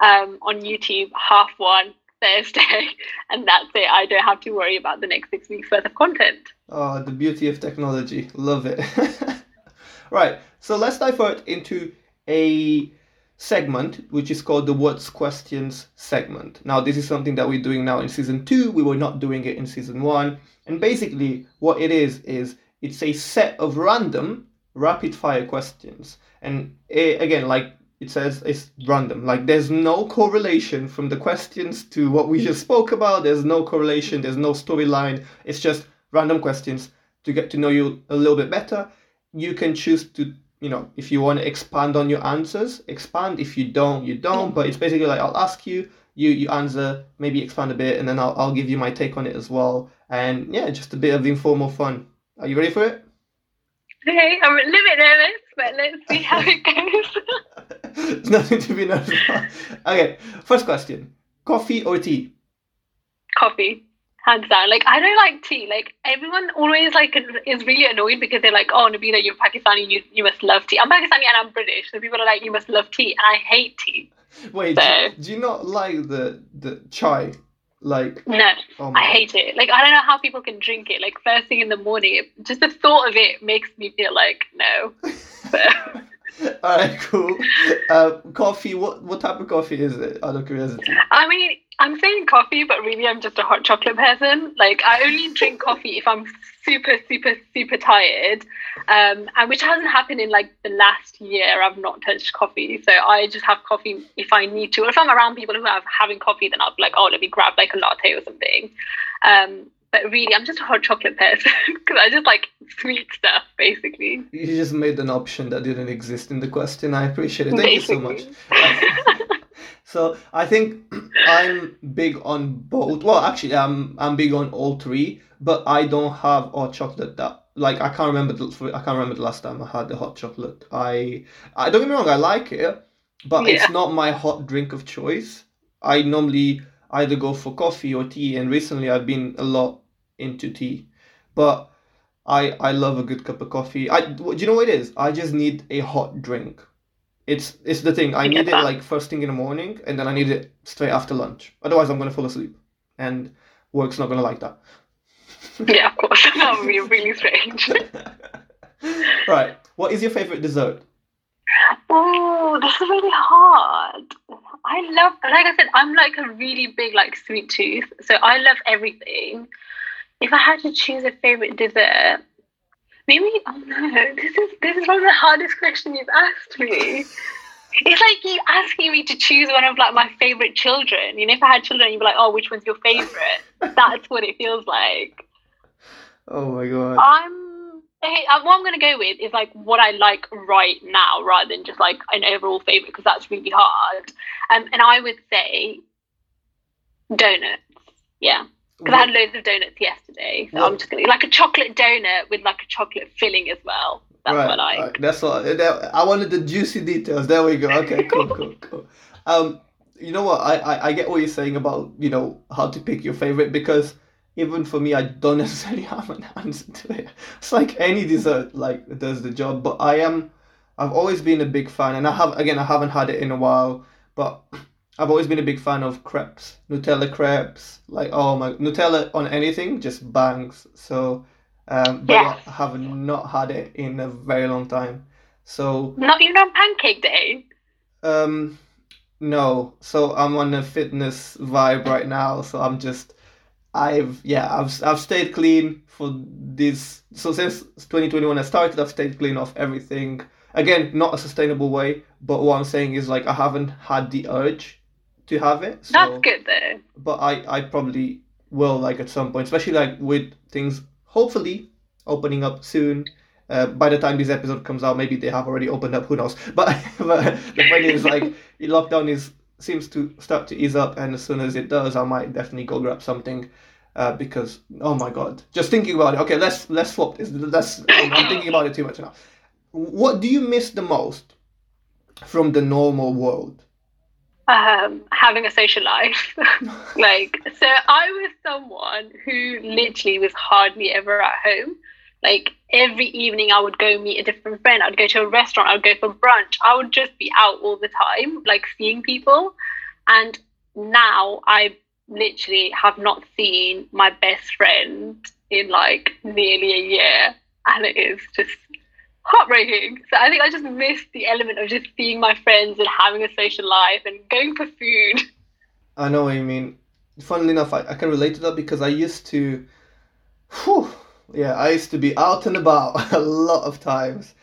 [SPEAKER 2] Um, on YouTube, half one, Thursday, <laughs> and that's it. I don't have to worry about the next six weeks worth of content.
[SPEAKER 1] Oh, the beauty of technology. Love it. <laughs> right, so let's divert into a segment which is called the What's Questions segment. Now, this is something that we're doing now in season two. We were not doing it in season one. And basically, what it is, is it's a set of random rapid fire questions. And it, eh, again, like it says it's random. Like there's no correlation from the questions to what we just spoke about. There's no correlation. There's no storyline. It's just random questions to get to know you a little bit better. You can choose to, you know, if you want to expand on your answers, expand. If you don't, you don't. But it's basically like I'll ask you, you you answer, maybe expand a bit, and then I'll I'll give you my take on it as well. And yeah, just a bit of informal fun. Are you ready for it?
[SPEAKER 2] Okay, I'm a little bit nervous, but let's see how it goes. <laughs>
[SPEAKER 1] Nothing to be nervous about. Okay, first question: coffee or tea?
[SPEAKER 2] Coffee, hands down. Like I don't like tea. Like everyone always like is really annoyed because they're like, "Oh, Nabila, you're Pakistani. You you must love tea." I'm Pakistani and I'm British, so people are like, "You must love tea," and I hate tea.
[SPEAKER 1] Wait,
[SPEAKER 2] So-
[SPEAKER 1] do, do you not like the the chai? Like,
[SPEAKER 2] No,
[SPEAKER 1] oh
[SPEAKER 2] I hate it. Like I don't know how people can drink it. Like first thing in the morning, it, just the thought of it makes me feel like no. <laughs> <laughs>
[SPEAKER 1] All right, cool. Uh, coffee. What what type of coffee is it? Out of curiosity.
[SPEAKER 2] I mean, I'm saying coffee, but really I'm just a hot chocolate person. Like I only drink coffee if I'm super, super, super tired, um, and which hasn't happened in like the last year. I've not touched coffee, so I just have coffee if I need to. Or if I'm around people who are having coffee, then I'll be like, oh, let me grab like a latte or something. Um, but really, I'm just a hot chocolate person <laughs> because I just like sweet stuff, basically.
[SPEAKER 1] You just made an option that didn't exist in the question. I appreciate it. Thank you so much. <laughs> So I think I'm big on both. Well, actually, I'm I'm big on all three, but I don't have hot chocolate that like I can't remember the I can't remember the last time I had the hot chocolate. I I don't get me wrong, I like it, but it's not my hot drink of choice. I normally either go for coffee or tea, and recently I've been a lot into tea, but. I, I love a good cup of coffee. I do you know what it is? I just need a hot drink. It's it's the thing. I need it like first thing in the morning, and then I need it straight after lunch. Otherwise, I'm gonna fall asleep, and work's not gonna like that. <laughs>
[SPEAKER 2] yeah, of course. <laughs> that would be really strange. <laughs>
[SPEAKER 1] right. What is your favorite dessert?
[SPEAKER 2] Oh, this is really hard. I love, like I said, I'm like a really big like sweet tooth, so I love everything. If I had to choose a favorite dessert, maybe oh no, this is this is one of the hardest questions you've asked me. <laughs> It's like you asking me to choose one of like my favorite children. You know, if I had children, you'd be like, "Oh, which one's your favorite?" That's what it feels like.
[SPEAKER 1] Oh my god.
[SPEAKER 2] I'm okay, uh, what I'm gonna go with is like what I like right now, rather than just like an overall favorite because that's really hard. Um, and I would say donuts. Yeah, because I had loads of donuts yesterday, so
[SPEAKER 1] What-
[SPEAKER 2] I'm just gonna like a chocolate donut with like a chocolate filling as well. That's
[SPEAKER 1] right,
[SPEAKER 2] what I like.
[SPEAKER 1] right. That's that, I wanted the juicy details. There we go. Okay, cool, <laughs> cool, cool. Um, you know what? I, I I get what you're saying about you know how to pick your favorite because even for me, I don't <laughs> necessarily have an answer to it. It's like any dessert like does the job, but I am. I've always been a big fan, and I have again. I haven't had it in a while, but I've always been a big fan of crepes, Nutella crepes. Like oh my, Nutella on anything just bangs. So, um, but
[SPEAKER 2] Yes.
[SPEAKER 1] I have not had it in a very long time. So
[SPEAKER 2] Not even on Pancake Day.
[SPEAKER 1] um, no. So I'm on a fitness vibe right now. So I'm just, I've yeah, I've I've stayed clean for this. So since 2021 I started, I've stayed clean of everything. Again, not a sustainable way, but what I'm saying is like I haven't had the urge to have it. So,
[SPEAKER 2] That's good though.
[SPEAKER 1] but I I probably will like at some point, especially like with things hopefully opening up soon. Uh, by the time this episode comes out, maybe they have already opened up. Who knows? <laughs> But, but the point is, like, <laughs> lockdown is seems to start to ease up, and as soon as it does, I might definitely go grab something. Uh, because oh my god, just thinking about it. Okay, let's let's swap this. Let's. I'm, I'm thinking about it too much now. What do you miss the most from the normal world?
[SPEAKER 2] Um, having a social life. <laughs> like, so I was someone who literally was hardly ever at home. Like, every evening I would go meet a different friend. I'd go to a restaurant. I'd go for brunch. I would just be out all the time, like seeing people. And now I literally have not seen my best friend in like nearly a year. And it is just heartbreaking. So I think I just missed the element of just seeing my friends and having a social life and going for food.
[SPEAKER 1] I know what you mean. Funnily enough, I, I can relate to that because I used to, whew, yeah, I used to be out and about <laughs> a lot of times.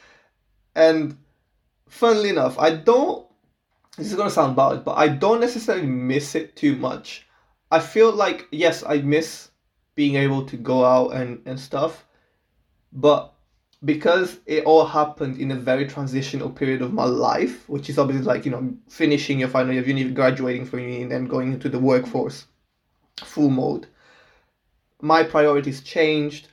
[SPEAKER 1] And funnily enough, I don't this is gonna sound bad, but I don't necessarily miss it too much. I feel like yes, I miss being able to go out and, and stuff, but because it all happened in a very transitional period of my life, which is obviously like, you know, finishing your final year of uni, graduating from uni, and then going into the workforce full mode. My priorities changed.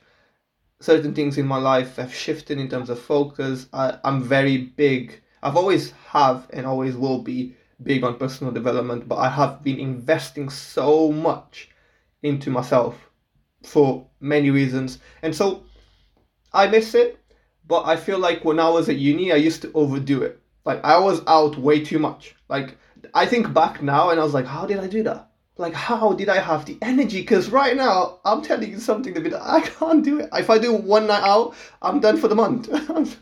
[SPEAKER 1] Certain things in my life have shifted in terms of focus. I, I'm very big. I've always have and always will be big on personal development, but I have been investing so much into myself for many reasons. And so I miss it, but I feel like when I was at uni, I used to overdo it. Like I was out way too much. Like I think back now and I was like, how did I do that? Like how did I have the energy? Because right now I'm telling you something that I can't do it. If I do one night out, I'm done for the month. <laughs>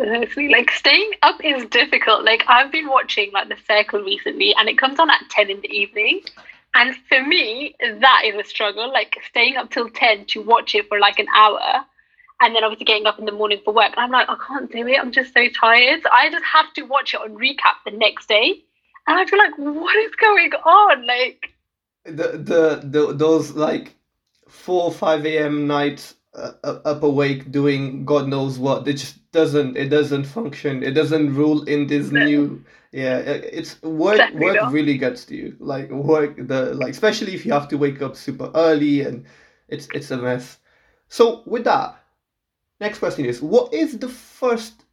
[SPEAKER 2] Honestly, like staying up is difficult. Like I've been watching like The Circle recently, and it comes on at ten in the evening. And for me, that is a struggle. Like staying up till ten to watch it for like an hour, and then obviously getting up in the morning for work. And I'm like, I can't do it. I'm just so tired. I just have to watch it on recap the next day, and I feel like, what is going on? Like
[SPEAKER 1] the the, the those like four five a.m. nights uh, up awake doing God knows what. It just doesn't. It doesn't function. It doesn't rule in this <laughs> new. Yeah, it's work. Exactly work not. really gets to you. Like work the like, especially if you have to wake up super early and it's it's a mess. So with that, next question is: What is the first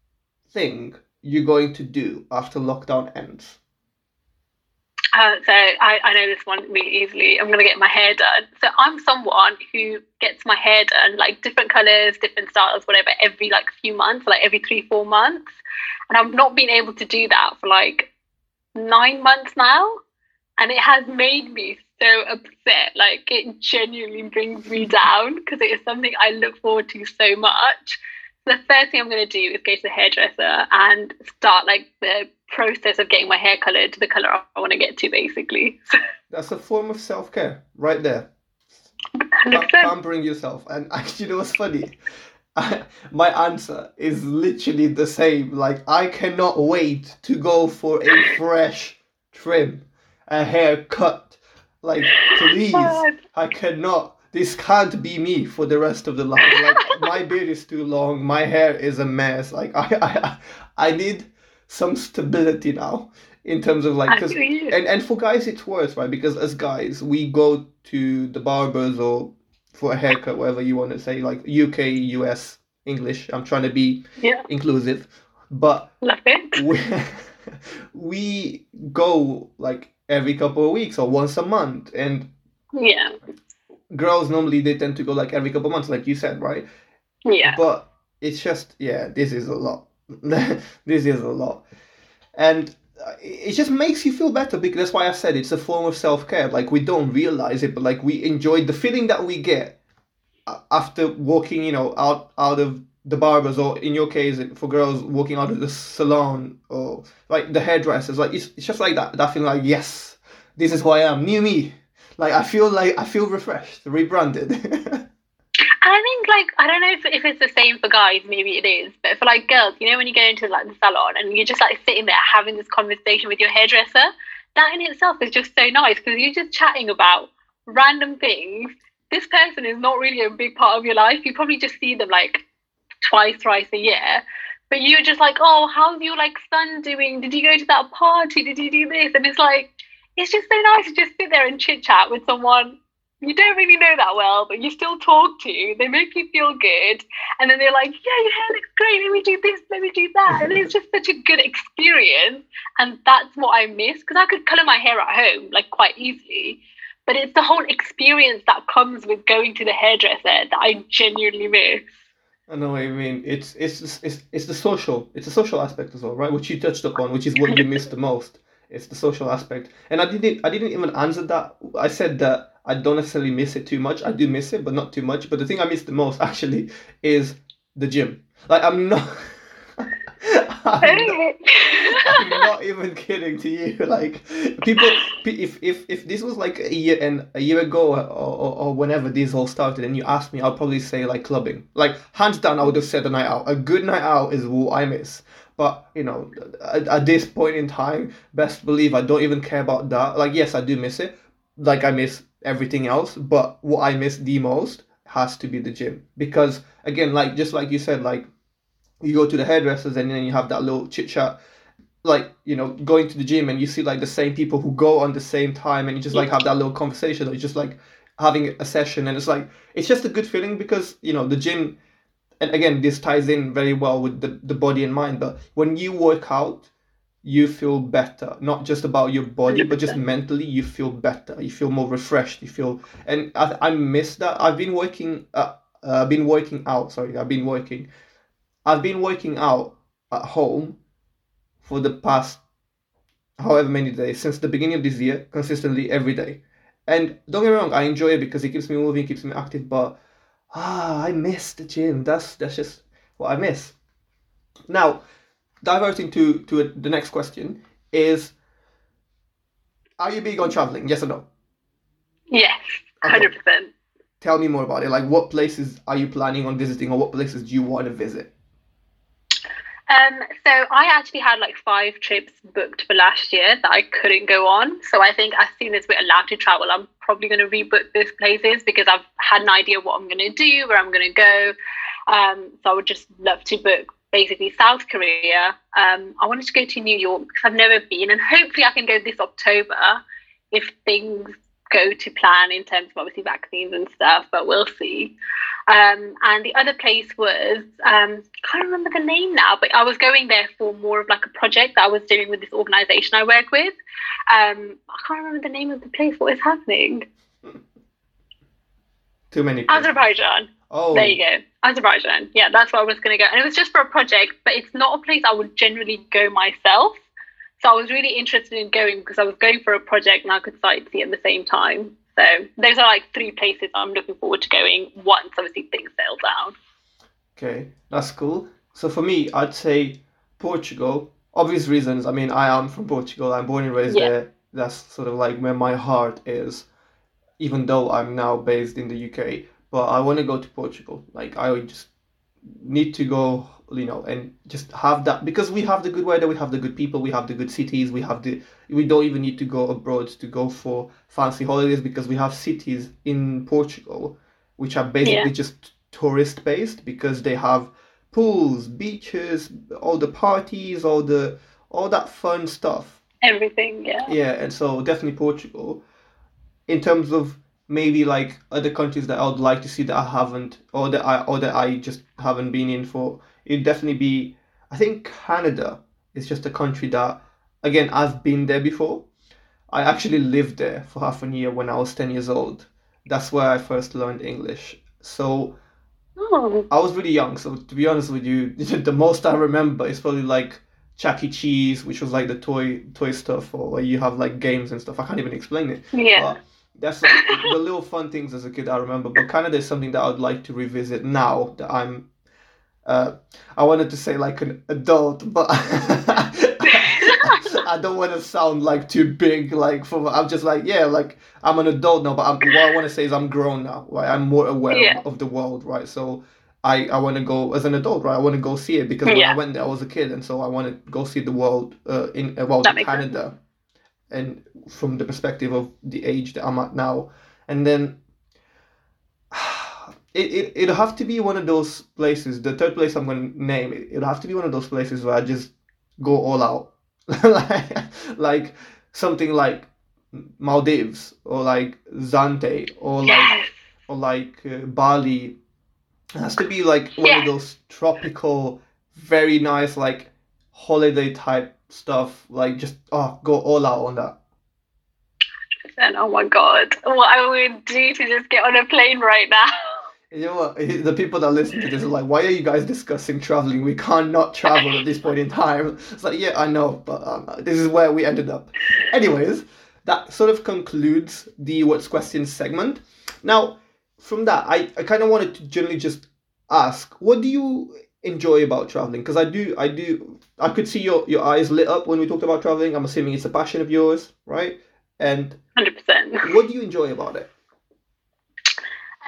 [SPEAKER 1] thing you're going to do after lockdown ends?
[SPEAKER 2] Uh, so I, I know this one really easily. I'm going to get my hair done. So I'm someone who gets my hair done like different colors, different styles, whatever, every like few months, like every three, four months. And I've not been able to do that for like nine months now. And it has made me so upset. Like it genuinely brings me down because it is something I look forward to so much the first thing I'm going to do is go to the hairdresser and start like the process of getting my hair colored to the color I want to get to, basically. <laughs>
[SPEAKER 1] That's a form of self care right there. pampering yourself. And actually, <laughs> you know what's funny? <laughs> my answer is literally the same. Like, I cannot wait to go for a fresh trim, a haircut. Like, please, I cannot. This can't be me for the rest of the life. Like my beard is too long, my hair is a mess. Like I I, I need some stability now in terms of like cause, and and for guys it's worse right? Because as guys we go to the barbers or for a haircut whatever you want to say like UK US English. I'm trying to be
[SPEAKER 2] yeah.
[SPEAKER 1] inclusive. But We, <laughs> we go like every couple of weeks or once a month and
[SPEAKER 2] yeah
[SPEAKER 1] girls normally they tend to go like every couple of months, like you said, right?
[SPEAKER 2] Yeah.
[SPEAKER 1] But it's just yeah, this is a lot. <laughs> this is a lot, and uh, it just makes you feel better because that's why I said it's a form of self care. Like we don't realize it, but like we enjoy the feeling that we get uh, after walking, you know, out out of the barbers, or in your case, for girls walking out of the salon, or like the hairdressers. Like it's, it's just like that. That feeling like yes, this is who I am, new me. Like I feel like I feel refreshed, rebranded. <laughs>
[SPEAKER 2] I think like I don't know if, if it's the same for guys, maybe it is, but for like girls, you know when you go into like the salon and you're just like sitting there having this conversation with your hairdresser, that in itself is just so nice because you're just chatting about random things. This person is not really a big part of your life. You probably just see them like twice, thrice a year. But you're just like, oh, how's your like son doing? Did you go to that party? Did you do this? And it's like it's just so nice to just sit there and chit chat with someone you don't really know that well, but you still talk to. They make you feel good. And then they're like, yeah, your hair looks great. Let me do this. Let me do that. And it's just such a good experience. And that's what I miss because I could color my hair at home like quite easily. But it's the whole experience that comes with going to the hairdresser that I genuinely miss.
[SPEAKER 1] I know what you mean. It's it's it's it's the social. It's a social aspect as well, right? Which you touched upon, which is what you miss the most. It's the social aspect, and I didn't. I didn't even answer that. I said that I don't necessarily miss it too much. I do miss it, but not too much. But the thing I miss the most <laughs> actually is the gym. Like I'm not. <laughs> I'm, not Not even kidding to you. <laughs> Like people, if if if this was like a year and a year ago or, or, or whenever this all started, and you asked me, I'll probably say like clubbing. Like hands down, I would have said a night out. A good night out is what I miss. But you know, at, at this point in time, best believe I don't even care about that. Like, yes, I do miss it. Like I miss everything else, but what I miss the most has to be the gym because again, like just like you said, like you go to the hairdressers and then you have that little chit chat like you know going to the gym and you see like the same people who go on the same time and you just like have that little conversation or you just like having a session and it's like it's just a good feeling because you know the gym and again this ties in very well with the, the body and mind but when you work out you feel better. Not just about your body 100%. but just mentally you feel better. You feel more refreshed. You feel and i, I miss that. I've been working uh, uh, i've been working out. Sorry i've been working. I've been working out at home for the past however many days since the beginning of this year consistently every day. And don't get me wrong i enjoy it because it keeps me moving keeps me active but ah i miss the gym. That's that's just what i miss. Now diverting to to the next question is are you big on traveling? Yes or no?
[SPEAKER 2] Yes 100% okay.
[SPEAKER 1] tell me more about it. Like what places are you planning on visiting or what places do you want to visit
[SPEAKER 2] um, so I actually had like five trips booked for last year that I couldn't go on. So I think as soon as we're allowed to travel, I'm probably going to rebook those places because I've had an idea what I'm going to do, where I'm going to go. Um, so I would just love to book basically South Korea. Um, I wanted to go to New York because I've never been, and hopefully I can go this October if things go to plan in terms of obviously vaccines and stuff, but we'll see. Um, and the other place was um, I can't remember the name now, but I was going there for more of like a project that I was doing with this organization I work with. Um, I can't remember the name of the place. What is happening?
[SPEAKER 1] Too many.
[SPEAKER 2] Places. Azerbaijan.
[SPEAKER 1] Oh,
[SPEAKER 2] there you go. Azerbaijan. Yeah, that's where I was going to go, and it was just for a project, but it's not a place I would generally go myself. So I was really interested in going because I was going for a project and I could sightsee at the same time. So those are like three places I'm looking forward to going once obviously things settle down.
[SPEAKER 1] Okay, that's cool. So for me, I'd say Portugal. Obvious reasons. I mean, I am from Portugal. I'm born and raised yeah. there. That's sort of like where my heart is, even though I'm now based in the UK. But I want to go to Portugal. Like I just need to go you know and just have that because we have the good weather we have the good people we have the good cities we have the we don't even need to go abroad to go for fancy holidays because we have cities in portugal which are basically yeah. just tourist based because they have pools beaches all the parties all the all that fun stuff.
[SPEAKER 2] Everything yeah.
[SPEAKER 1] Yeah and so definitely portugal. In terms of maybe like other countries that I would like to see that I haven't or that I or that I just haven't been in for it'd definitely be I think Canada is just a country that again I've been there before. I actually lived there for half a year when I was 10 years old. That's where I first learned English. So
[SPEAKER 2] oh.
[SPEAKER 1] I was really young, so to be honest with you, <laughs> the most I remember is probably like Chuck E. Cheese, which was like the toy toy stuff, or where you have like games and stuff. I can't even explain it.
[SPEAKER 2] Yeah.
[SPEAKER 1] But that's like the little fun things as a kid I remember. But Canada is something that I would like to revisit now that I'm. Uh, I wanted to say like an adult, but <laughs> I don't want to sound like too big. Like for I'm just like yeah, like I'm an adult now, but I'm, what I want to say is I'm grown now. Right, I'm more aware yeah. of the world. Right, so I, I want to go as an adult, right? I want to go see it because when I went there, I was a kid, and so I want to go see the world uh, in uh, well, Canada. Sense and from the perspective of the age that I'm at now. And then <sighs> it, it, it'll have to be one of those places, the third place I'm going to name, it, it'll have to be one of those places where I just go all out. like, <laughs> like something like Maldives or like Zante or like or like uh, Bali. It has to be like one of those tropical, very nice like holiday type stuff. Like just oh, go all out on that.
[SPEAKER 2] And oh my god, what I would do to just get on a plane right now. <laughs>
[SPEAKER 1] You know what? The people that listen to this are like, why are you guys discussing traveling? We can't not travel at this point in time. <laughs> It's like, yeah, I know, but um, this is where we ended up. Anyways, that sort of concludes the What's Question segment. Now, from that, I, I kind of wanted to generally just ask, what do you enjoy about traveling? Because I do, I do, I could see your, your eyes lit up when we talked about traveling. I'm assuming it's a passion of yours, right? And
[SPEAKER 2] 100%.
[SPEAKER 1] What do you enjoy about it?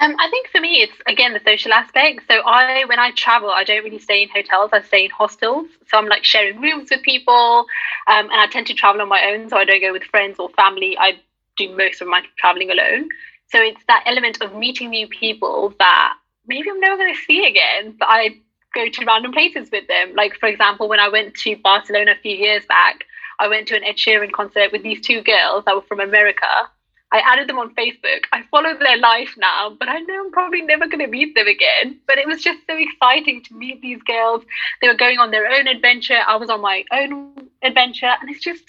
[SPEAKER 2] Um, I think for me, it's again the social aspect. So I, when I travel, I don't really stay in hotels. I stay in hostels. So I'm like sharing rooms with people, um, and I tend to travel on my own. So I don't go with friends or family. I do most of my traveling alone. So it's that element of meeting new people that maybe I'm never going to see again, but I go to random places with them. Like for example, when I went to Barcelona a few years back, I went to an Ed Sheeran concert with these two girls that were from America I added them on Facebook. I follow their life now, but I know I'm probably never going to meet them again. But it was just so exciting to meet these girls. They were going on their own adventure. I was on my own adventure. And it's just,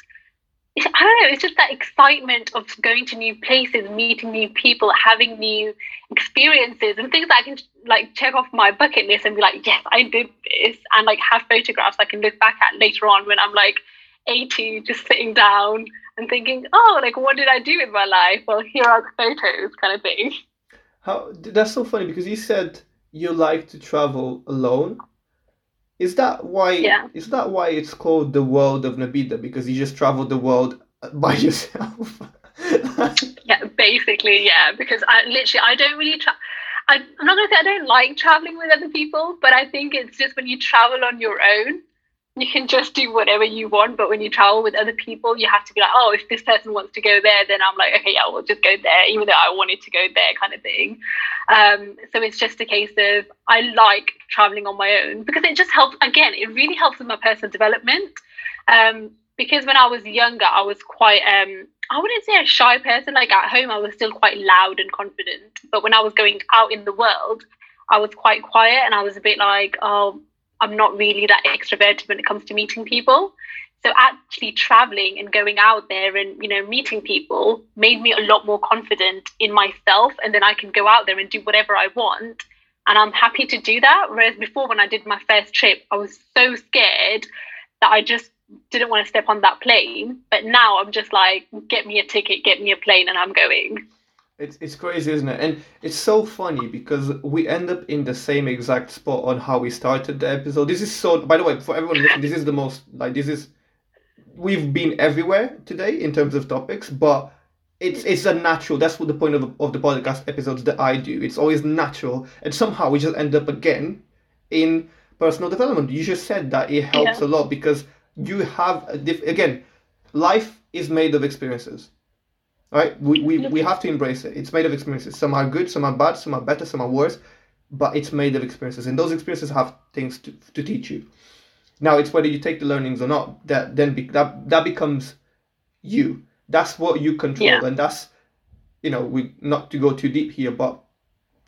[SPEAKER 2] I don't know, it's just that excitement of going to new places, meeting new people, having new experiences and things that I can like check off my bucket list and be like, yes, I did this. And like have photographs I can look back at later on when I'm like 80, just sitting down and thinking, oh, like what did I do with my life? Well, here are the photos, kind of thing.
[SPEAKER 1] How that's so funny because you said you like to travel alone. Is that why?
[SPEAKER 2] Yeah.
[SPEAKER 1] Is that why it's called the world of Nabila? Because you just travel the world by <laughs> yourself.
[SPEAKER 2] yeah, basically, yeah. Because I literally, I don't really. Tra- I, I'm not gonna say I don't like traveling with other people, but I think it's just when you travel on your own, you can just do whatever you want. But when you travel with other people, you have to be like, oh, if this person wants to go there, then I'm like, okay, yeah, we'll just go there, even though I wanted to go there, kind of thing. Um, so it's just a case of I like traveling on my own because it just helps. Again, it really helps with my personal development. Um, because when I was younger, I was quite um, I wouldn't say a shy person. Like at home, I was still quite loud and confident. But when I was going out in the world, I was quite quiet and I was a bit like, oh, I'm not really that extroverted when it comes to meeting people. So actually traveling and going out there and you know meeting people made me a lot more confident in myself and then I can go out there and do whatever I want. And I'm happy to do that. Whereas before when I did my first trip I was so scared that I just didn't want to step on that plane. But now I'm just like get me a ticket get me a plane and I'm going
[SPEAKER 1] it's, it's crazy, isn't it? And it's so funny because we end up in the same exact spot on how we started the episode. This is so, by the way, for everyone listening, this is the most, like, this is, we've been everywhere today in terms of topics, but it's it's a natural, that's what the point of, of the podcast episodes that I do. It's always natural. And somehow we just end up again in personal development. You just said that it helps
[SPEAKER 2] Yeah.
[SPEAKER 1] a lot because you have, a diff- again, life is made of experiences right? We, we, we have to embrace it. It's made of experiences. Some are good, some are bad, some are better, some are worse, but it's made of experiences, and those experiences have things to, to teach you. Now it's whether you take the learnings or not. That then be, that that becomes you. That's what you control,
[SPEAKER 2] Yeah.
[SPEAKER 1] and that's you know we not to go too deep here, but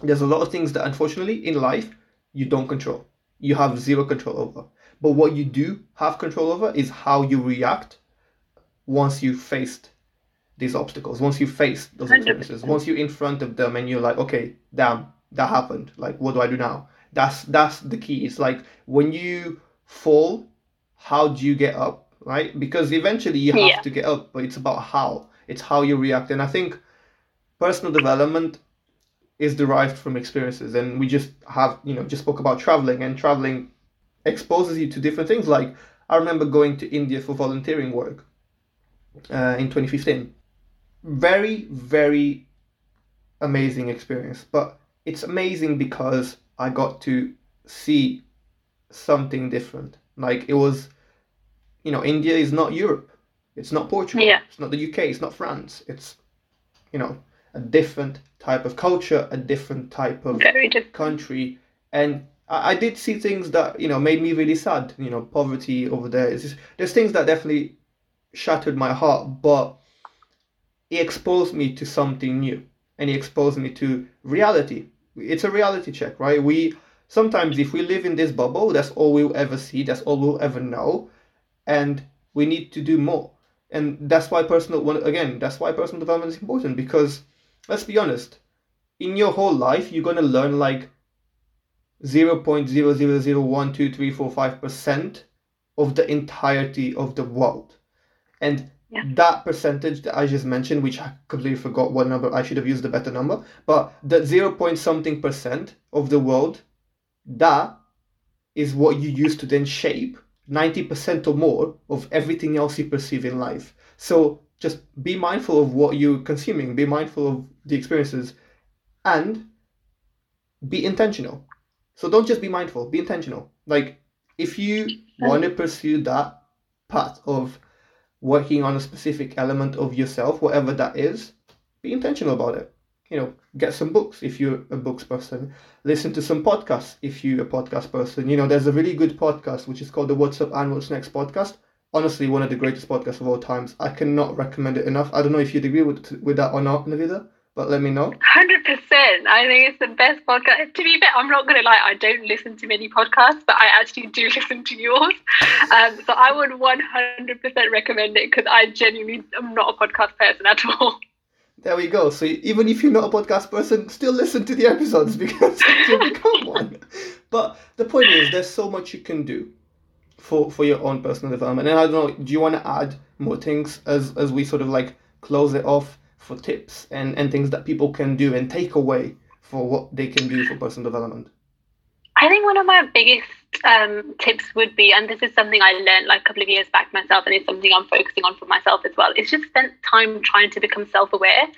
[SPEAKER 1] there's a lot of things that unfortunately in life you don't control. You have zero control over. But what you do have control over is how you react once you faced these obstacles, once you face those
[SPEAKER 2] 100%.
[SPEAKER 1] experiences, once you're in front of them and you're like, okay, damn, that happened. Like, what do I do now? That's that's the key. It's like when you fall, how do you get up, right? Because eventually you have
[SPEAKER 2] Yeah.
[SPEAKER 1] to get up, but it's about how. It's how you react. And I think personal development is derived from experiences. And we just have, you know, just spoke about traveling, and traveling exposes you to different things. Like I remember going to India for volunteering work uh, in 2015. Very, very amazing experience. But it's amazing because I got to see something different. Like it was, you know, India is not Europe. It's not Portugal.
[SPEAKER 2] Yeah.
[SPEAKER 1] It's not the UK. It's not France. It's, you know, a different type of culture, a different type of
[SPEAKER 2] different.
[SPEAKER 1] country and I, I did see things that you know made me really sad you know poverty over there just, there's things that definitely shattered my heart but it exposed me to something new and he exposed me to reality. It's a reality check right? We sometimes if we live in this bubble that's all we'll ever see that's all we'll ever know and we need to do more. And that's why personal, again, that's why personal development is important because let's be honest in your whole life you're going to learn like 0.000123455% of the entirety of the world. And
[SPEAKER 2] Yeah.
[SPEAKER 1] that percentage that i just mentioned which i completely forgot what number i should have used a better number but that 0 point something percent of the world that is what you use to then shape 90% or more of everything else you perceive in life so just be mindful of what you're consuming be mindful of the experiences and be intentional. So don't just be mindful, be intentional. Like if you want to pursue that path of working on a specific element of yourself, whatever that is, be intentional about it. You know, get some books if you're a books person. Listen to some podcasts if you're a podcast person. You know, there's a really good podcast which is called the What's Up and What's Next podcast. Honestly, one of the greatest podcasts of all times. I cannot recommend it enough. I don't know if you'd agree with with that or not, Nabila but let me know.
[SPEAKER 2] Hundred percent. I think it's the best podcast. To be fair, I'm not going to lie. I don't listen to many podcasts, but I actually do <laughs> listen to yours. Um, so I would 100 percent recommend it because I genuinely am not a podcast person at all.
[SPEAKER 1] There we go. So even if you're not a podcast person, still listen to the episodes <laughs> because you'll become <laughs> one. But the point is, there's so much you can do for for your own personal development. And I don't know, do you want to add more things as as we sort of like close it off? For tips and, and things that people can do and take away for what they can do for personal development?
[SPEAKER 2] I think one of my biggest um, tips would be, and this is something I learned like a couple of years back myself, and it's something I'm focusing on for myself as well. Is just spend time trying to become self-aware,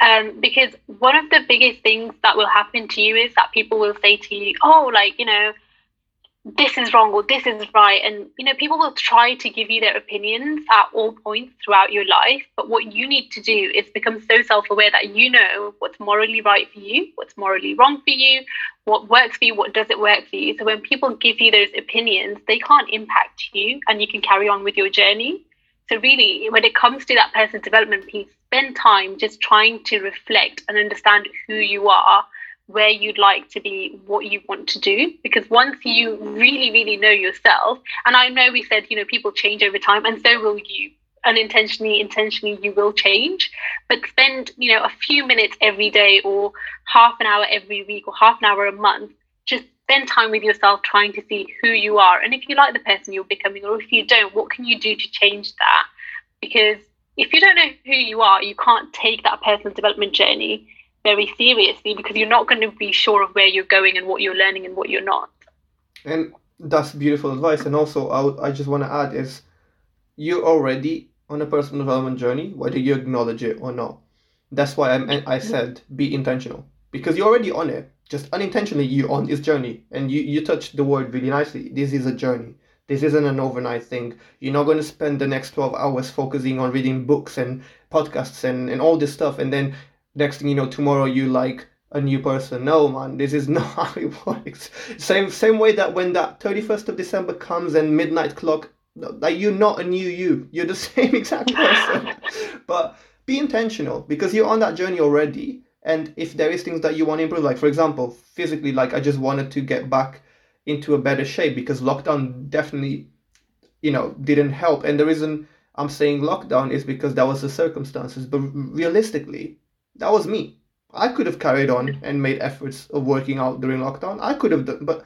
[SPEAKER 2] um, because one of the biggest things that will happen to you is that people will say to you, "Oh, like you know, this is wrong or this is right. And you know people will try to give you their opinions at all points throughout your life but what you need to do is become so self-aware that you know what's morally right for you what's morally wrong for you what works for you what doesn't work for you. So when people give you those opinions they can't impact you and you can carry on with your journey. So really when it comes to that personal development piece spend time just trying to reflect and understand who you are where you'd like to be, what you want to do. Because once you really, really know yourself, and I know we said, you know, people change over time, and so will you. Unintentionally, intentionally, you will change. But spend, you know, a few minutes every day, or half an hour every week, or half an hour a month. Just spend time with yourself, trying to see who you are, and if you like the person you're becoming, or if you don't, what can you do to change that? Because if you don't know who you are, you can't take that personal development journey very seriously because you're not going to be sure of where you're going and what you're learning and what you're not.
[SPEAKER 1] And that's beautiful advice. And also, I, I just want to add is you're already on a personal development journey, whether you acknowledge it or not. That's why I, I said be intentional because you're already on it. Just unintentionally, you're on this journey. And you, you touched the word really nicely. This is a journey. This isn't an overnight thing. You're not going to spend the next 12 hours focusing on reading books and podcasts and, and all this stuff and then next thing you know tomorrow you like a new person. No man this is <laughs> not how it works. Same same way that when that 31st of december comes and midnight clock like you're not a new you. You're the <laughs> same exact person. <laughs> But be intentional because you're on that journey already. And if there is things that you want to improve like for example physically like i just wanted to get back into a better shape because lockdown definitely you know didn't help. And the reason i'm saying lockdown is because that was the circumstances. But realistically that was me. I could have carried on and made efforts of working out during lockdown. I could have done, but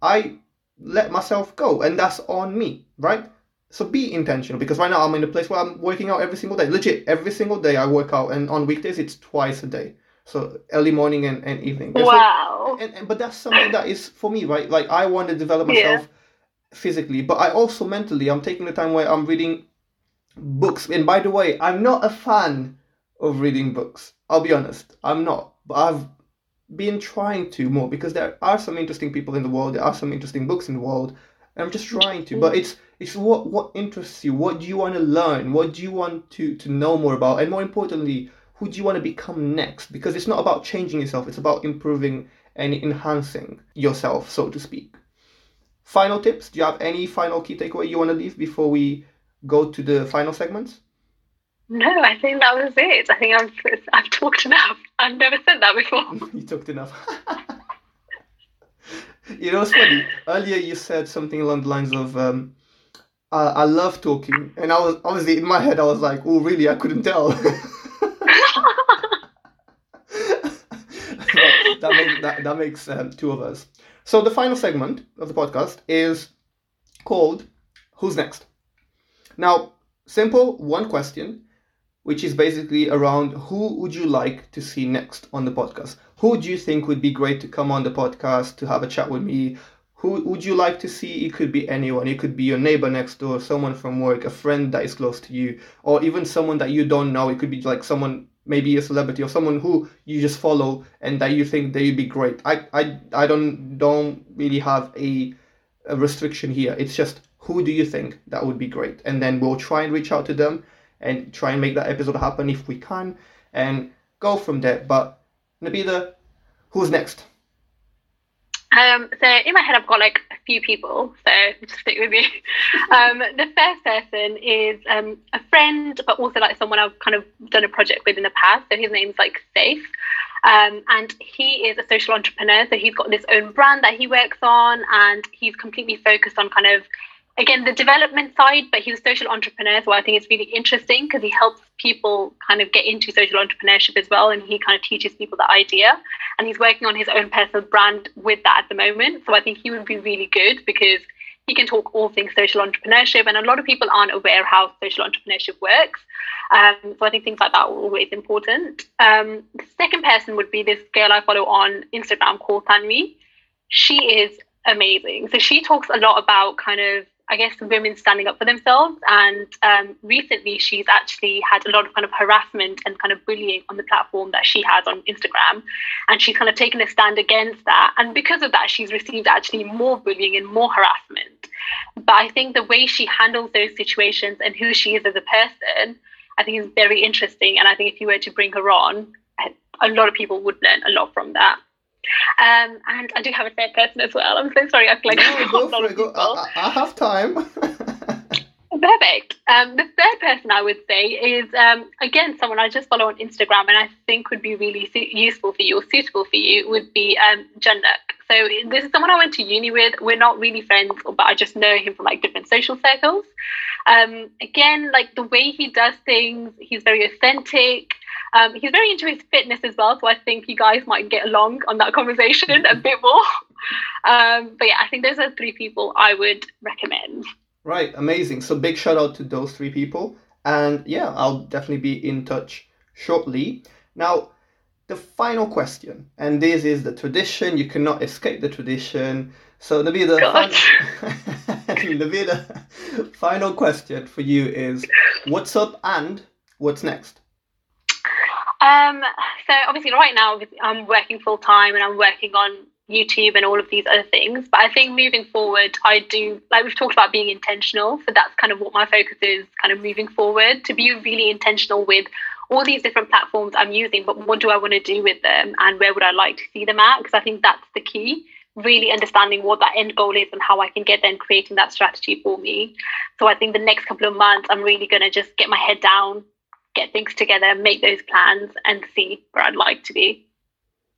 [SPEAKER 1] I let myself go, and that's on me, right? So be intentional because right now I'm in a place where I'm working out every single day. Legit, every single day I work out, and on weekdays it's twice a day. So early morning and, and evening.
[SPEAKER 2] wow.
[SPEAKER 1] and, and but that's something that is for me, right? Like I want to develop myself yeah. physically, but I also mentally I'm taking the time where I'm reading books. And by the way, I'm not a fan of reading books. I'll be honest, I'm not, but I've been trying to more because there are some interesting people in the world. There are some interesting books in the world. And I'm just trying to, but it's it's what what interests you. What do you want to learn? What do you want to to know more about? And more importantly, who do you want to become next? Because it's not about changing yourself. It's about improving and enhancing yourself, so to speak. Final tips. Do you have any final key takeaway you want to leave before we go to the final segments?
[SPEAKER 2] No, I think that was it. I think I've I've talked enough. I've never said that before.
[SPEAKER 1] you talked enough. <laughs> you know, it's funny. Earlier, you said something along the lines of, um, I, "I love talking," and I was obviously in my head. I was like, "Oh, really? I couldn't tell." <laughs> that makes that, that makes um, two of us. So the final segment of the podcast is called "Who's Next." Now, simple, one question which is basically around who would you like to see next on the podcast? Who do you think would be great to come on the podcast to have a chat with me? Who would you like to see? It could be anyone. It could be your neighbor next door, someone from work, a friend that is close to you, or even someone that you don't know. It could be like someone maybe a celebrity or someone who you just follow and that you think they'd be great. I I, I don't don't really have a, a restriction here. It's just who do you think that would be great, and then we'll try and reach out to them and try and make that episode happen if we can, and go from there. But Nabila, who's next?
[SPEAKER 2] Um, so in my head, I've got like a few people, so just stick with me. <laughs> Um, the first person is um, a friend, but also like someone I've kind of done a project with in the past. So his name's like Safe, um, and he is a social entrepreneur. So he's got this own brand that he works on, and he's completely focused on kind of again the development side but he's a social entrepreneur so i think it's really interesting because he helps people kind of get into social entrepreneurship as well and he kind of teaches people the idea. And he's working on his own personal brand with that at the moment so i think he would be really good because he can talk all things social entrepreneurship and a lot of people aren't aware how social entrepreneurship works. Um, so i think things like that are always important. Um, the second person would be this girl i follow on instagram called tanvi. She is amazing. So she talks a lot about kind of I guess women standing up for themselves. And um, recently, she's actually had a lot of kind of harassment and kind of bullying on the platform that she has on Instagram, and she's kind of taken a stand against that. And because of that, she's received actually more bullying and more harassment. But I think the way she handles those situations and who she is as a person, I think is very interesting. And I think if you were to bring her on, a lot of people would learn a lot from that. Um, and I do have a third person as well. I'm so sorry. I feel like
[SPEAKER 1] no, go for it. Go. I, I, have time. <laughs>
[SPEAKER 2] Perfect. Um, the third person I would say is um, again someone I just follow on Instagram and I think would be really su- useful for you or suitable for you would be um. So this is someone I went to uni with. We're not really friends, but I just know him from like different social circles. Um, again, like the way he does things, he's very authentic. Um, he's very into his fitness as well, so I think you guys might get along on that conversation a bit more. Um, but yeah, I think those are three people I would recommend.
[SPEAKER 1] Right, amazing. So big shout out to those three people, and yeah, I'll definitely be in touch shortly. Now, the final question, and this is the tradition. You cannot escape the tradition. So Nabila, <laughs> <laughs> Nabila, <laughs> final question for you is: What's up and what's next?
[SPEAKER 2] Um, so obviously right now I'm working full time and I'm working on YouTube and all of these other things. But I think moving forward, I do like we've talked about being intentional. So that's kind of what my focus is, kind of moving forward to be really intentional with all these different platforms I'm using. But what do I want to do with them, and where would I like to see them at? Because I think that's the key. Really understanding what that end goal is and how I can get there and creating that strategy for me. So I think the next couple of months, I'm really going to just get my head down, get things together, make those plans, and see where I'd like to be.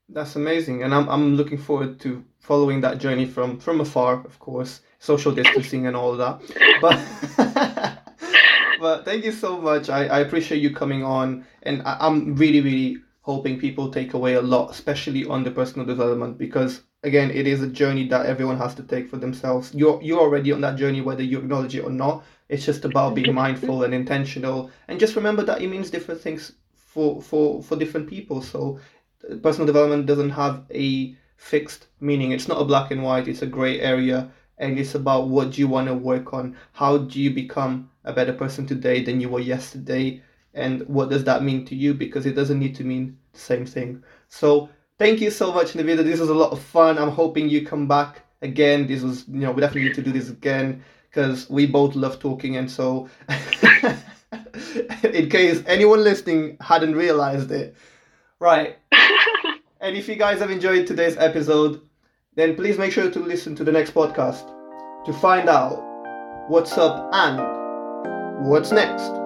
[SPEAKER 1] That's amazing, and I'm I'm looking forward to following that journey from from afar, of course, social distancing and all that. But <laughs> but thank you so much. I, I appreciate you coming on, and I, I'm really really hoping people take away a lot, especially on the personal development, because again, it is a journey that everyone has to take for themselves. You're you're already on that journey, whether you acknowledge it or not. It's just about being <laughs> mindful and intentional, and just remember that it means different things for for for different people. So, uh, personal development doesn't have a fixed meaning. It's not a black and white. It's a gray area, and it's about what do you want to work on. How do you become a better person today than you were yesterday, and what does that mean to you? Because it doesn't need to mean the same thing. So. Thank you so much, Nabila. This was a lot of fun. I'm hoping you come back again. This was, you know, we definitely need to do this again because we both love talking. And so, <laughs> in case anyone listening hadn't realized it, right. <laughs> and if you guys have enjoyed today's episode, then please make sure to listen to the next podcast to find out what's up and what's next.